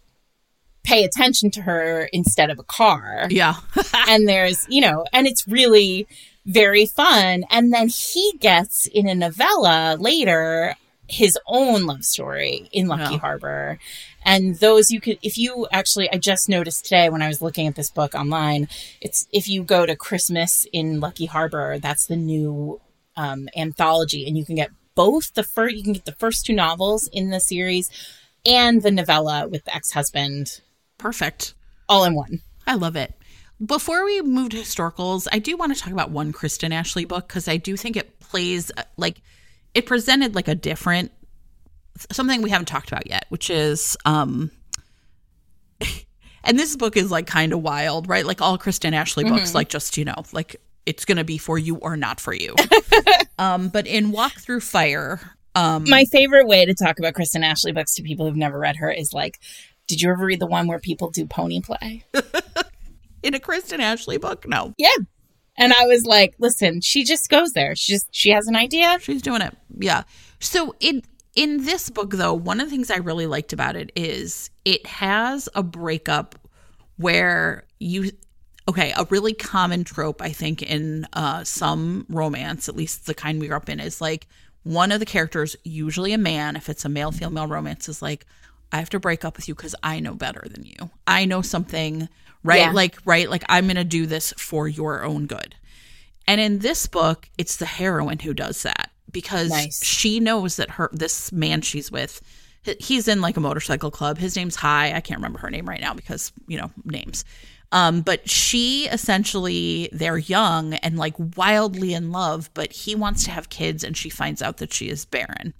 pay attention to her instead of a car. Yeah. and there's, you know, and it's really very fun. And then he gets in a novella later his own love story in Lucky. Harbor. And those you could, if you actually, I just noticed today when I was looking at this book online, it's if you go to Christmas in Lucky Harbor, that's the new um, anthology, and you can get both the first. You can get the first two novels in the series and the novella with the ex-husband. Perfect. All in one. I love it. Before we move to historicals, I do want to talk about one Kristen Ashley book because I do think it plays like it presented like a different something we haven't talked about yet, which is um and this book is like kind of wild, right? Like all Kristen Ashley books, mm-hmm. like just, you know, like it's going to be for you or not for you. um, but in Walk Through Fire, um, my favorite way to talk about Kristen Ashley books to people who've never read her is like, did you ever read the one where people do pony play? in a Kristen Ashley book? No. Yeah. And I was like, listen, she just goes there. She just she has an idea. She's doing it. Yeah. So in in this book though, one of the things I really liked about it is it has a breakup where you okay, a really common trope, I think, in uh, some romance, at least the kind we grew up in, is like one of the characters, usually a man, if it's a male female romance, is like, I have to break up with you because I know better than you. I know something, right? Yeah. Like, right? Like, I'm going to do this for your own good. And in this book, it's the heroine who does that because nice. she knows that her this man she's with he's in like a motorcycle club his name's Hi i can't remember her name right now because you know names um, but she essentially they're young and like wildly in love but he wants to have kids and she finds out that she is barren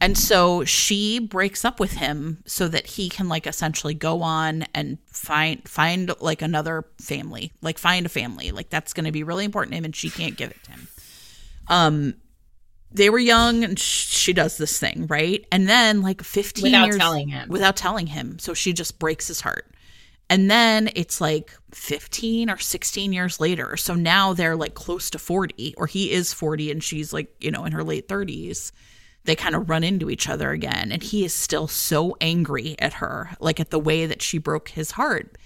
and so she breaks up with him so that he can like essentially go on and find find like another family like find a family like that's going to be really important to him and she can't give it to him um they were young and she does this thing, right? And then like 15 without years telling him. Without telling him. So she just breaks his heart. And then it's like 15 or 16 years later. So now they're like close to 40 or he is 40 and she's like, you know, in her late 30s. They kind of run into each other again and he is still so angry at her, like at the way that she broke his heart.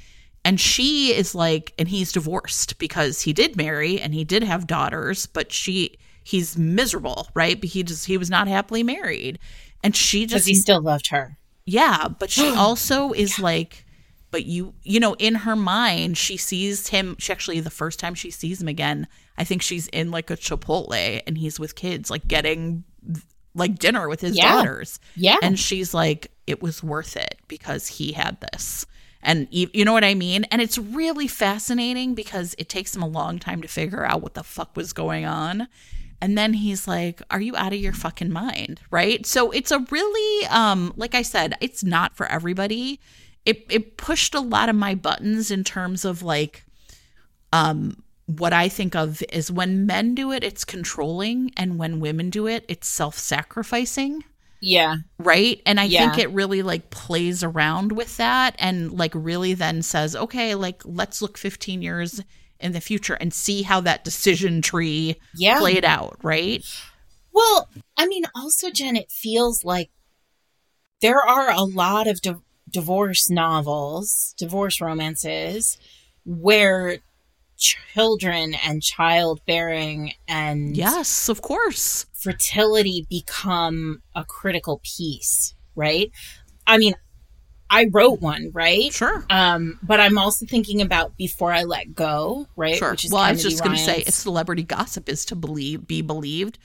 And she is like and he's divorced because he did marry and he did have daughters, but she he's miserable, right? But he just he was not happily married, and she just he still loved her. Yeah, but she also is yeah. like, but you you know in her mind she sees him. She actually the first time she sees him again, I think she's in like a Chipotle and he's with kids, like getting like dinner with his yeah. daughters. Yeah, and she's like, it was worth it because he had this. And you know what I mean? And it's really fascinating because it takes him a long time to figure out what the fuck was going on. And then he's like, Are you out of your fucking mind? Right. So it's a really, um, like I said, it's not for everybody. It, it pushed a lot of my buttons in terms of like, um, what I think of is when men do it, it's controlling, and when women do it, it's self sacrificing. Yeah. Right. And I yeah. think it really like plays around with that and like really then says, okay, like let's look 15 years in the future and see how that decision tree yeah. played out, right? Well, I mean, also, Jen, it feels like there are a lot of di- divorce novels, divorce romances, where children and childbearing and yes of course fertility become a critical piece right i mean I wrote one, right? Sure. Um, but I'm also thinking about Before I Let Go, right? Sure. well, Kennedy I was just going to say, if celebrity gossip is to believe, be believed.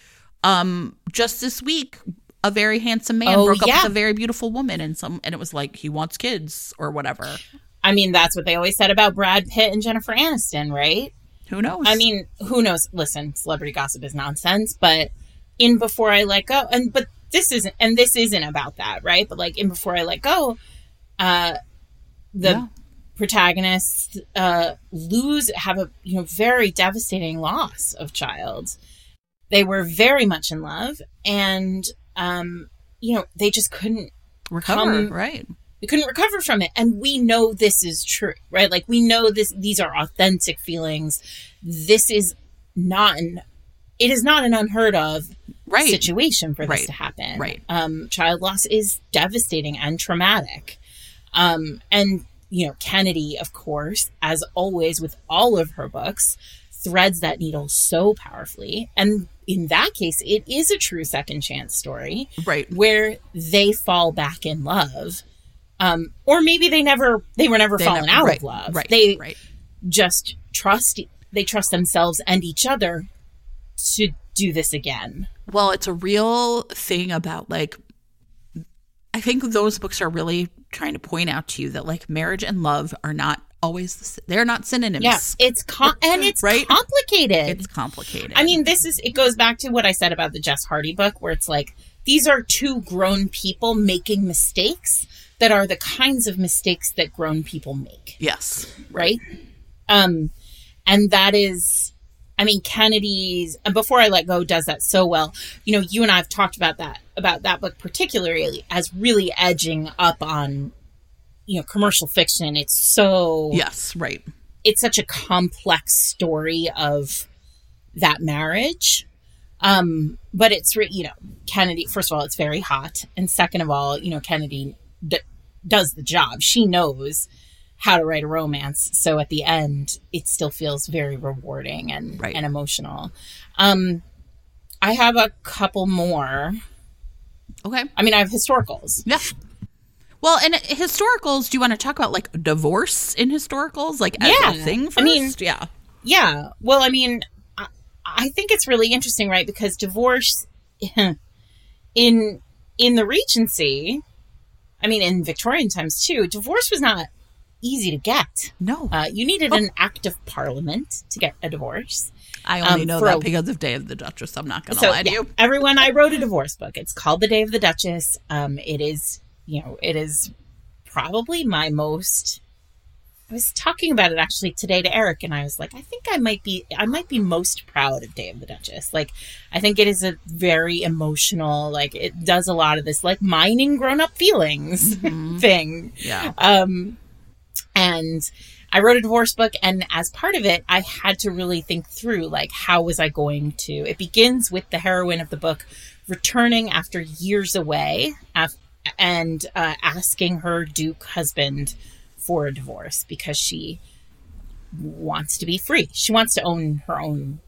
Um, just this week, a very handsome man oh, broke yeah. up with a very beautiful woman, and some, and it was like he wants kids or whatever. I mean, that's what they always said about Brad Pitt and Jennifer Aniston, right? Who knows? I mean, who knows? Listen, celebrity gossip is nonsense, but in Before I Let Go, and but this isn't, and this isn't about that, right? But like in Before I Let Go uh, the yeah. protagonists uh, lose have a you know very devastating loss of child. They were very much in love, and um, you know they just couldn't recover. Come, right? We couldn't recover from it, and we know this is true, right? Like we know this; these are authentic feelings. This is not an it is not an unheard of right. situation for this right. to happen. Right. Um, child loss is devastating and traumatic. Um, and, you know, Kennedy, of course, as always with all of her books, threads that needle so powerfully. And in that case, it is a true second chance story. Right. Where they fall back in love. Um, or maybe they never, they were never they fallen never, out right, of love. Right. They right. just trust, they trust themselves and each other to do this again. Well, it's a real thing about like I think those books are really trying to point out to you that like marriage and love are not always the, they're not synonyms. Yeah, it's com- and it's right? complicated. It's complicated. I mean, this is it goes back to what I said about the Jess Hardy book where it's like these are two grown people making mistakes that are the kinds of mistakes that grown people make. Yes. Right? Um and that is I mean, Kennedy's and Before I Let Go does that so well. You know, you and I have talked about that about that book particularly as really edging up on you know commercial fiction. It's so yes, right. It's such a complex story of that marriage. Um, but it's re- you know Kennedy. First of all, it's very hot, and second of all, you know Kennedy d- does the job. She knows how to write a romance. So at the end, it still feels very rewarding and right. and emotional. Um, I have a couple more. Okay. I mean, I have historicals. Yeah. Well, and historicals, do you want to talk about like divorce in historicals, like as yeah. a thing first? I mean, yeah, yeah. Well, I mean, I, I think it's really interesting, right? Because divorce in in the Regency, I mean, in Victorian times too, divorce was not easy to get. No, uh, you needed oh. an act of Parliament to get a divorce. I only um, know that a, because of Day of the Duchess. I'm not going to so, lie to yeah, you. Everyone, I wrote a divorce book. It's called The Day of the Duchess. Um, it is, you know, it is probably my most. I was talking about it actually today to Eric, and I was like, I think I might be, I might be most proud of Day of the Duchess. Like, I think it is a very emotional, like, it does a lot of this, like, mining grown up feelings mm-hmm. thing. Yeah. Um, and I wrote a divorce book, and as part of it, I had to really think through like how was I going to. It begins with the heroine of the book returning after years away af- and uh, asking her Duke husband for a divorce because she wants to be free. She wants to own her own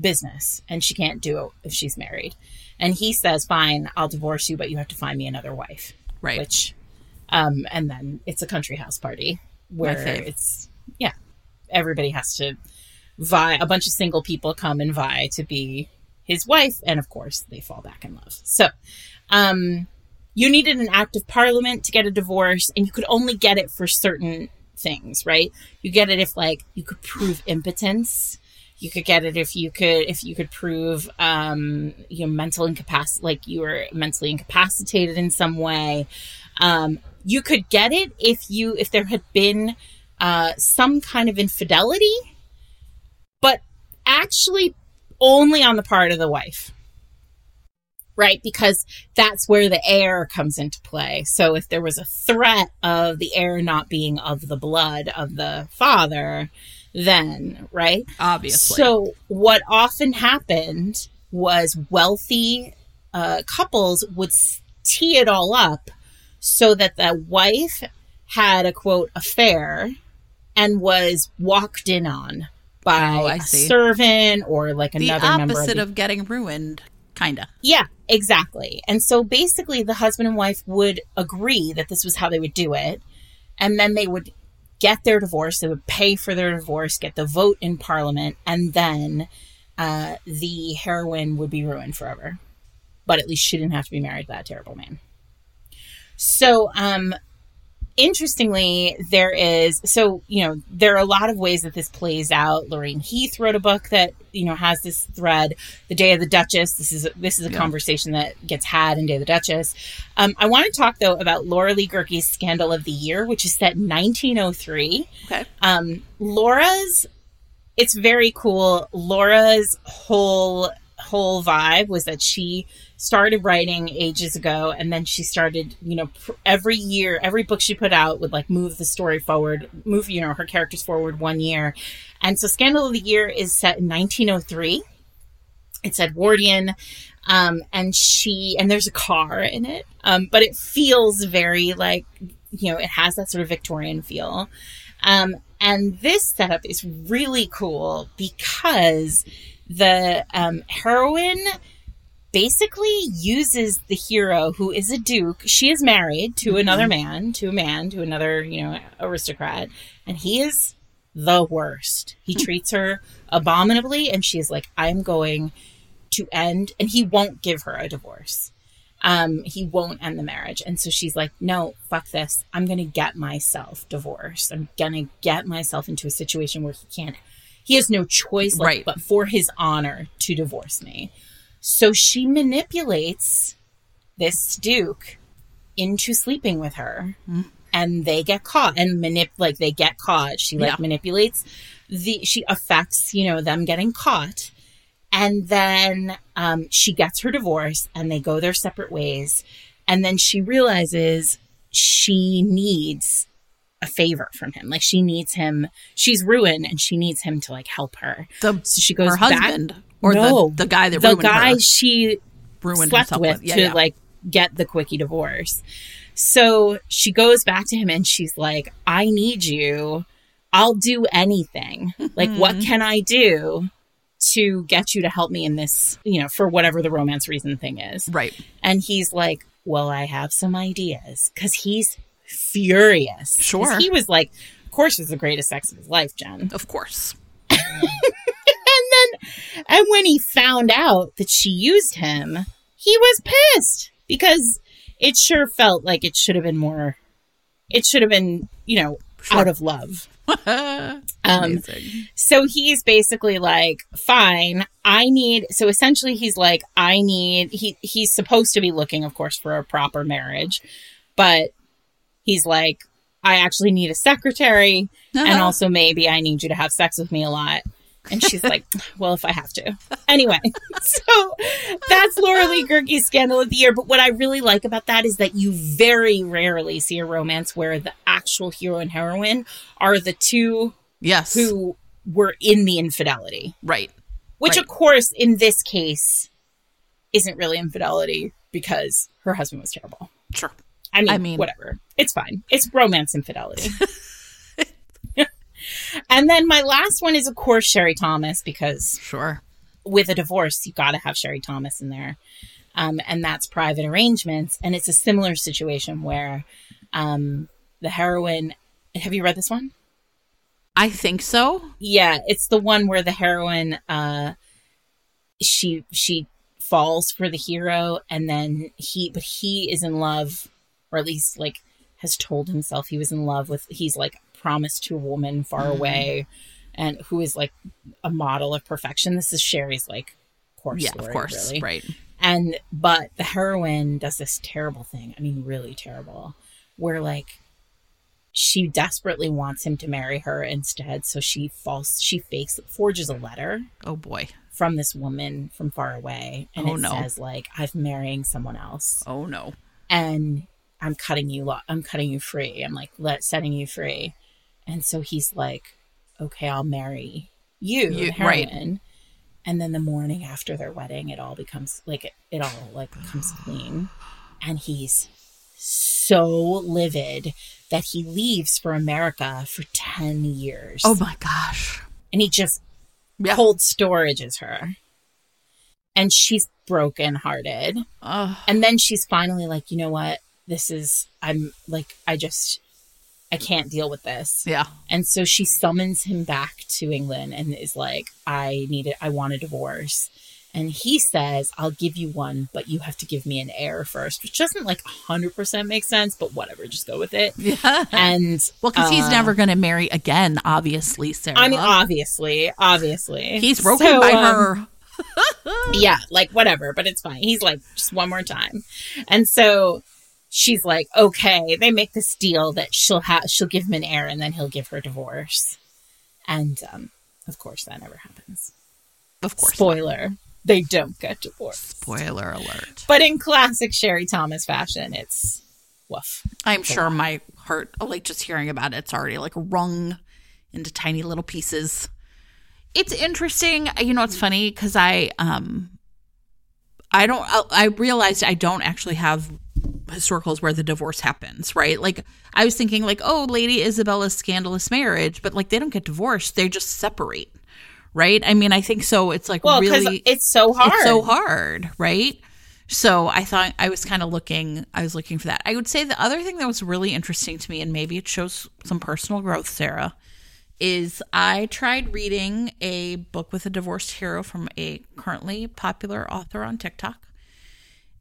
business, and she can't do it if she's married. And he says, "Fine, I'll divorce you, but you have to find me another wife." Right. Which, um, and then it's a country house party where it's yeah, everybody has to vie. A bunch of single people come and vie to be his wife, and of course they fall back in love. So, um, you needed an act of parliament to get a divorce, and you could only get it for certain things, right? You get it if like you could prove impotence. You could get it if you could if you could prove um, you know mental incapacity, like you were mentally incapacitated in some way. Um, you could get it if you if there had been uh, some kind of infidelity, but actually only on the part of the wife. Right? Because that's where the heir comes into play. So if there was a threat of the heir not being of the blood of the father, then, right? Obviously. So what often happened was wealthy uh, couples would tee it all up so that the wife had a quote affair and was walked in on by oh, a servant or like the another opposite member of, the- of getting ruined kind of yeah exactly. And so basically the husband and wife would agree that this was how they would do it and then they would get their divorce they would pay for their divorce get the vote in parliament and then uh, the heroine would be ruined forever. But at least she didn't have to be married to that terrible man. So, um, interestingly, there is so you know there are a lot of ways that this plays out. Lorraine Heath wrote a book that you know has this thread. The Day of the Duchess. This is a, this is a yeah. conversation that gets had in Day of the Duchess. Um, I want to talk though about Laura Lee Guhrke's Scandal of the Year, which is set in 1903. Okay. Um, Laura's. It's very cool. Laura's whole whole vibe was that she started writing ages ago and then she started you know pr- every year every book she put out would like move the story forward move you know her characters forward one year. And so scandal of the year is set in 1903 it's edwardian um, and she and there's a car in it um, but it feels very like you know it has that sort of victorian feel. Um, and this setup is really cool because the um, heroine basically uses the hero who is a duke. She is married to mm-hmm. another man, to a man, to another, you know, aristocrat, and he is the worst. He hmm. treats her abominably, and she's like, I'm going to end, and he won't give her a divorce. Um, he won't end the marriage. And so she's like, no, fuck this. I'm going to get myself divorced. I'm going to get myself into a situation where he can't, he has no choice, like, right. but for his honor to divorce me. So she manipulates this Duke into sleeping with her. Mm. And they get caught and manip like they get caught. She like yeah. manipulates the she affects, you know, them getting caught. And then um, she gets her divorce and they go their separate ways. And then she realizes she needs a favor from him. Like she needs him. She's ruined, and she needs him to like help her. The, so she goes her husband, back, or no, the, the guy that the guy her. she ruined slept with, with. Yeah, to yeah. like get the quickie divorce. So she goes back to him and she's like, "I need you. I'll do anything. like, what mm-hmm. can I do?" to get you to help me in this, you know, for whatever the romance reason thing is. Right. And he's like, Well, I have some ideas because he's furious. Sure. He was like, of course, it was the greatest sex of his life, Jen. Of course. and then, and when he found out that she used him, he was pissed because it sure felt like it should have been more, it should have been, you know, sure. out of love. um, so he's basically like, fine, I need, so essentially he's like, I need, he, he's supposed to be looking, of course, for a proper marriage, but he's like, I actually need a secretary. Uh-huh. And also, maybe I need you to have sex with me a lot. And she's like, well, if I have to. Anyway, so that's Laura Lee Guhrke's Scandal of the Year. But what I really like about that is that you very rarely see a romance where the actual hero and heroine are the two yes. who were in the infidelity. Right. Which, right. of course, in this case, isn't really infidelity because her husband was terrible. Sure. I mean, I mean, whatever. It's fine. It's romance infidelity. and then my last one is, of course, Sherry Thomas, because sure, with a divorce, you got to have Sherry Thomas in there, um, and that's private arrangements. And it's a similar situation where um, the heroine. Have you read this one? I think so. Yeah, it's the one where the heroine. Uh, she she falls for the hero, and then he, but he is in love or at least like has told himself he was in love with he's like promised to a woman far mm-hmm. away and who is like a model of perfection this is sherry's like course yeah story, of course really. right and but the heroine does this terrible thing i mean really terrible where like she desperately wants him to marry her instead so she false she fakes forges a letter oh boy from this woman from far away and oh, it no. says like i'm marrying someone else oh no and I'm cutting you lo- I'm cutting you free. I'm like let setting you free. And so he's like, okay, I'll marry you, you right. And then the morning after their wedding, it all becomes like it, it all like comes clean. And he's so livid that he leaves for America for 10 years. Oh my gosh. And he just yeah. cold storages her. And she's broken hearted. And then she's finally like, you know what? This is I'm like I just I can't deal with this. Yeah. And so she summons him back to England and is like, I need it. I want a divorce. And he says, I'll give you one, but you have to give me an heir first, which doesn't like 100% make sense, but whatever, just go with it. Yeah. And well, because uh, he's never going to marry again, obviously, Sarah. I mean, obviously, obviously. He's broken so, by um, her. yeah, like whatever, but it's fine. He's like, just one more time. And so she's like, okay, they make this deal that she'll have she'll give him an heir and then he'll give her divorce. And um, of course that never happens. Of course. Spoiler. Not. They don't get divorced. Spoiler alert. But in classic Sherry Thomas fashion, it's woof. I'm it's sure my heart like just hearing about it, it's already like wrung into tiny little pieces. It's interesting. You know, it's funny because I um I don't I realized I don't actually have historicals where the divorce happens, right? Like I was thinking like, oh, Lady Isabella's scandalous marriage, but like they don't get divorced, they just separate. Right? I mean, I think so it's like well, really it's so hard. It's so hard, right? So I thought I was kind of looking I was looking for that. I would say the other thing that was really interesting to me and maybe it shows some personal growth, Sarah, is I tried reading a book with a divorced hero from a currently popular author on TikTok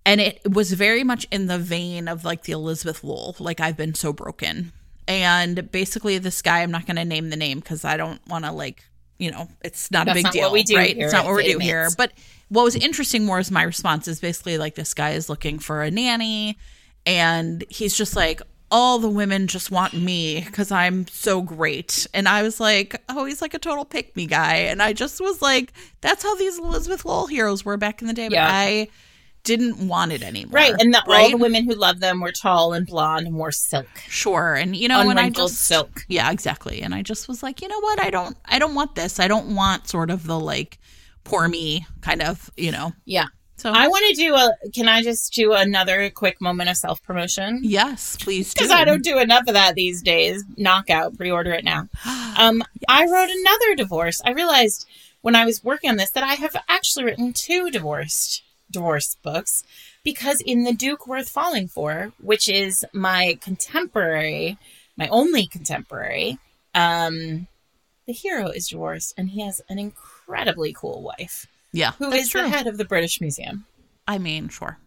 and it was very much in the vein of like the Elizabeth Lowell, like I've been so broken. And basically, this guy, I'm not going to name the name because I don't want to like, you know, it's not That's a big deal, right? It's not what we do here. But what was interesting more is my response is basically like this guy is looking for a nanny, and he's just like, all the women just want me because I'm so great. And I was like, oh, he's like a total pick me guy. And I just was like, that's how these Elizabeth Lowell heroes were back in the day. But. I didn't want it anymore. Right. And the, right? all the women who loved them were tall and blonde and wore silk. Sure. And you know, when I just silk. Yeah, exactly. And I just was like, you know what? I don't I don't want this. I don't want sort of the like poor me kind of, you know. Yeah. So I want to do a can I just do another quick moment of self promotion? Yes, please Because I don't do enough of that these days. Knockout, pre order it now. Um yes. I wrote another divorce. I realized when I was working on this that I have actually written two divorced divorce books because in The Duke Worth Falling For, which is my contemporary, my only contemporary, um, the hero is divorced and he has an incredibly cool wife. Yeah. Who is true. the head of the British Museum. I mean, sure.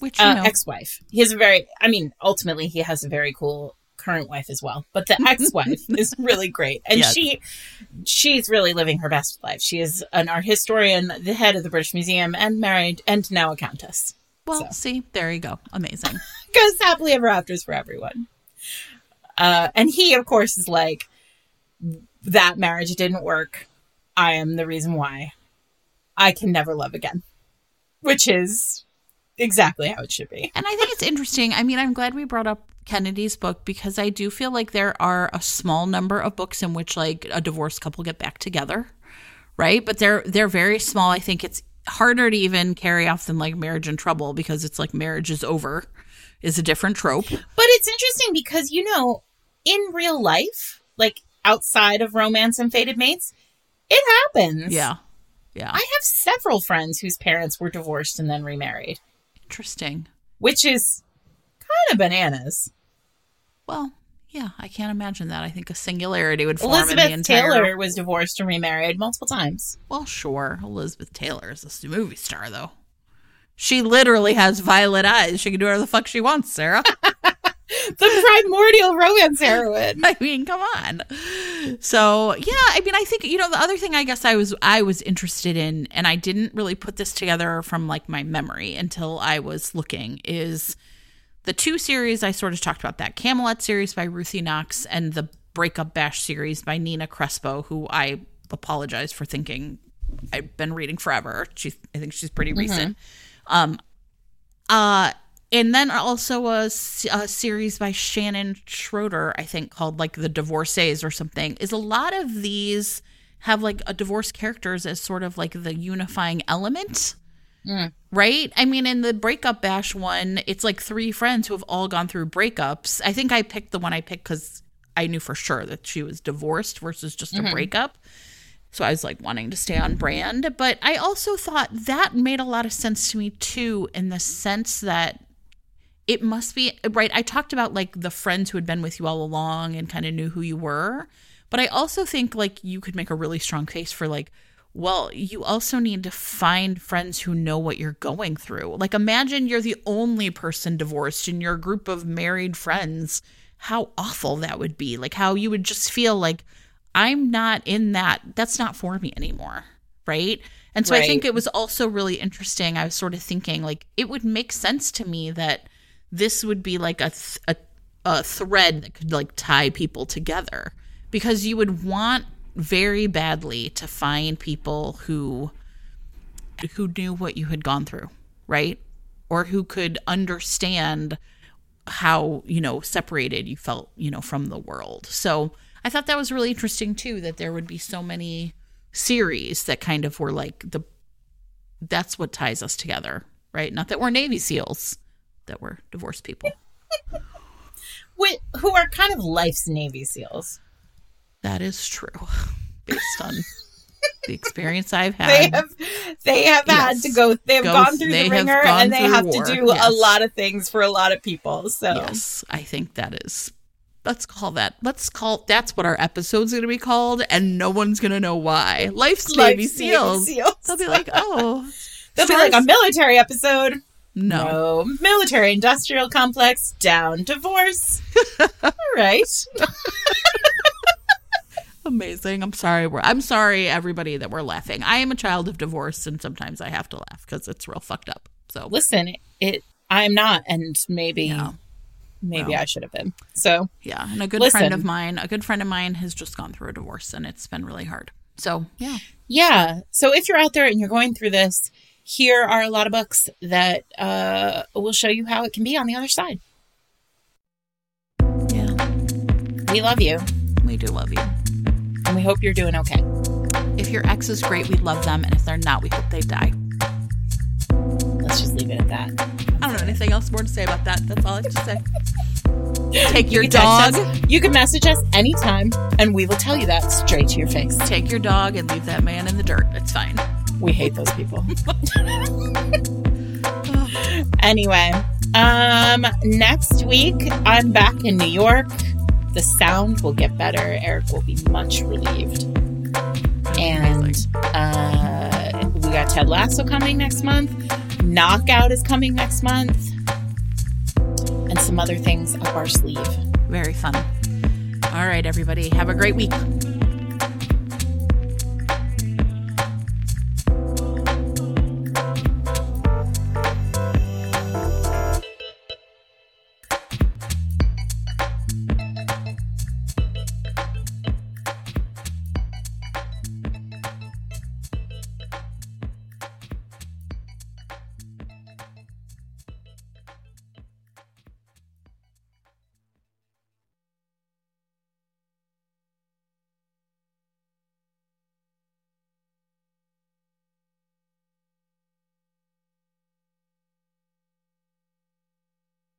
Which, uh, ex-wife. He has a very, I mean, ultimately he has a very cool current wife as well, but the ex-wife is really great, and yes. she she's really living her best life. She is an art historian, the head of the British Museum, and married, and now a countess. Well, so. see, there you go, amazing. Goes happily ever afters for everyone. Uh, and he, of course, is like that marriage didn't work. I am the reason why. I can never love again, which is exactly how it should be. And I think it's interesting. I mean, I'm glad we brought up Kennedy's book because I do feel like there are a small number of books in which like a divorced couple get back together, right? But they're they're very small. I think it's harder to even carry off than like marriage in trouble because it's like marriage is over is a different trope. But it's interesting because you know, in real life, like outside of romance and fated mates, it happens. Yeah. Yeah. I have several friends whose parents were divorced and then remarried. Interesting. Which is kind of bananas. Well, yeah, I can't imagine that. I think a singularity would form Elizabeth in the entire... Taylor was divorced and remarried multiple times. Well, sure. Elizabeth Taylor is a movie star, though. She literally has violet eyes. She can do whatever the fuck she wants, Sarah. the primordial romance heroine. I mean, come on. So yeah, I mean, I think you know the other thing I guess I was I was interested in, and I didn't really put this together from like my memory until I was looking is the two series I sort of talked about that Camelot series by Ruthie Knox and the Breakup Bash series by Nina Crespo, who I apologize for thinking I've been reading forever. She I think she's pretty mm-hmm. recent. Um, uh, and then also a, a, series by Shannon Schroeder, I think called like The Divorcees or something. Is a lot of these have like a divorce characters as sort of like the unifying element. Mm. Right? I mean, in the breakup bash one, it's like three friends who have all gone through breakups. I think I picked the one I picked because I knew for sure that she was divorced versus just mm-hmm. a breakup. So I was like wanting to stay on brand. But I also thought that made a lot of sense to me too, in the sense that it must be right. I talked about like the friends who had been with you all along and kind of knew who you were. But I also think like you could make a really strong case for like, well, you also need to find friends who know what you're going through. Like, imagine you're the only person divorced in your group of married friends. How awful that would be. Like, how you would just feel like, I'm not in that. That's not for me anymore. Right. And so right. I think it was also really interesting. I was sort of thinking, like, it would make sense to me that this would be like a, th- a, a thread that could like tie people together because you would want very badly to find people who who knew what you had gone through, right? Or who could understand how, you know, separated you felt, you know, from the world. So, I thought that was really interesting too that there would be so many series that kind of were like the that's what ties us together, right? Not that we're Navy SEALs, that we're divorced people. who are kind of life's Navy SEAls. That is true, based on the experience I've had. They have, they have yes. had to go. They have go, gone through the wringer, and they have war. to do yes. a lot of things for a lot of people. So yes, I think that is. Let's call that. Let's call that's what our episode's going to be called, and no one's going to know why. Life's, Life's Navy, SEAls. Navy SEAls. They'll be like, oh, they'll be like a military episode. No. no. Military industrial complex down. Divorce. All right. Amazing. I'm sorry. We're, I'm sorry, everybody, that we're laughing. I am a child of divorce, and sometimes I have to laugh because it's real fucked up. So listen, it. I'm not, and maybe, maybe I should have been. So yeah, and a good listen. friend of mine, a good friend of mine, has just gone through a divorce, and it's been really hard. So yeah, yeah. So if you're out there and you're going through this, here are a lot of books that uh, will show you how it can be on the other side. Yeah, we love you. We do love you and we hope you're doing okay. If your ex is great, we love them, and if they're not, we hope they die. Let's just leave it at that. I don't know anything else more to say about that. That's all I have to say. Take your you dog. You can message us anytime, and we will tell you that straight to your face. Take your dog and leave that man in the dirt. It's fine. We hate those people. Anyway, um, next week I'm back in New York. The sound will get better. Eric will be much relieved. And uh, we got Ted Lasso coming next month. Knockout is coming next month. And some other things up our sleeve. Very fun. All right, everybody. Have a great week.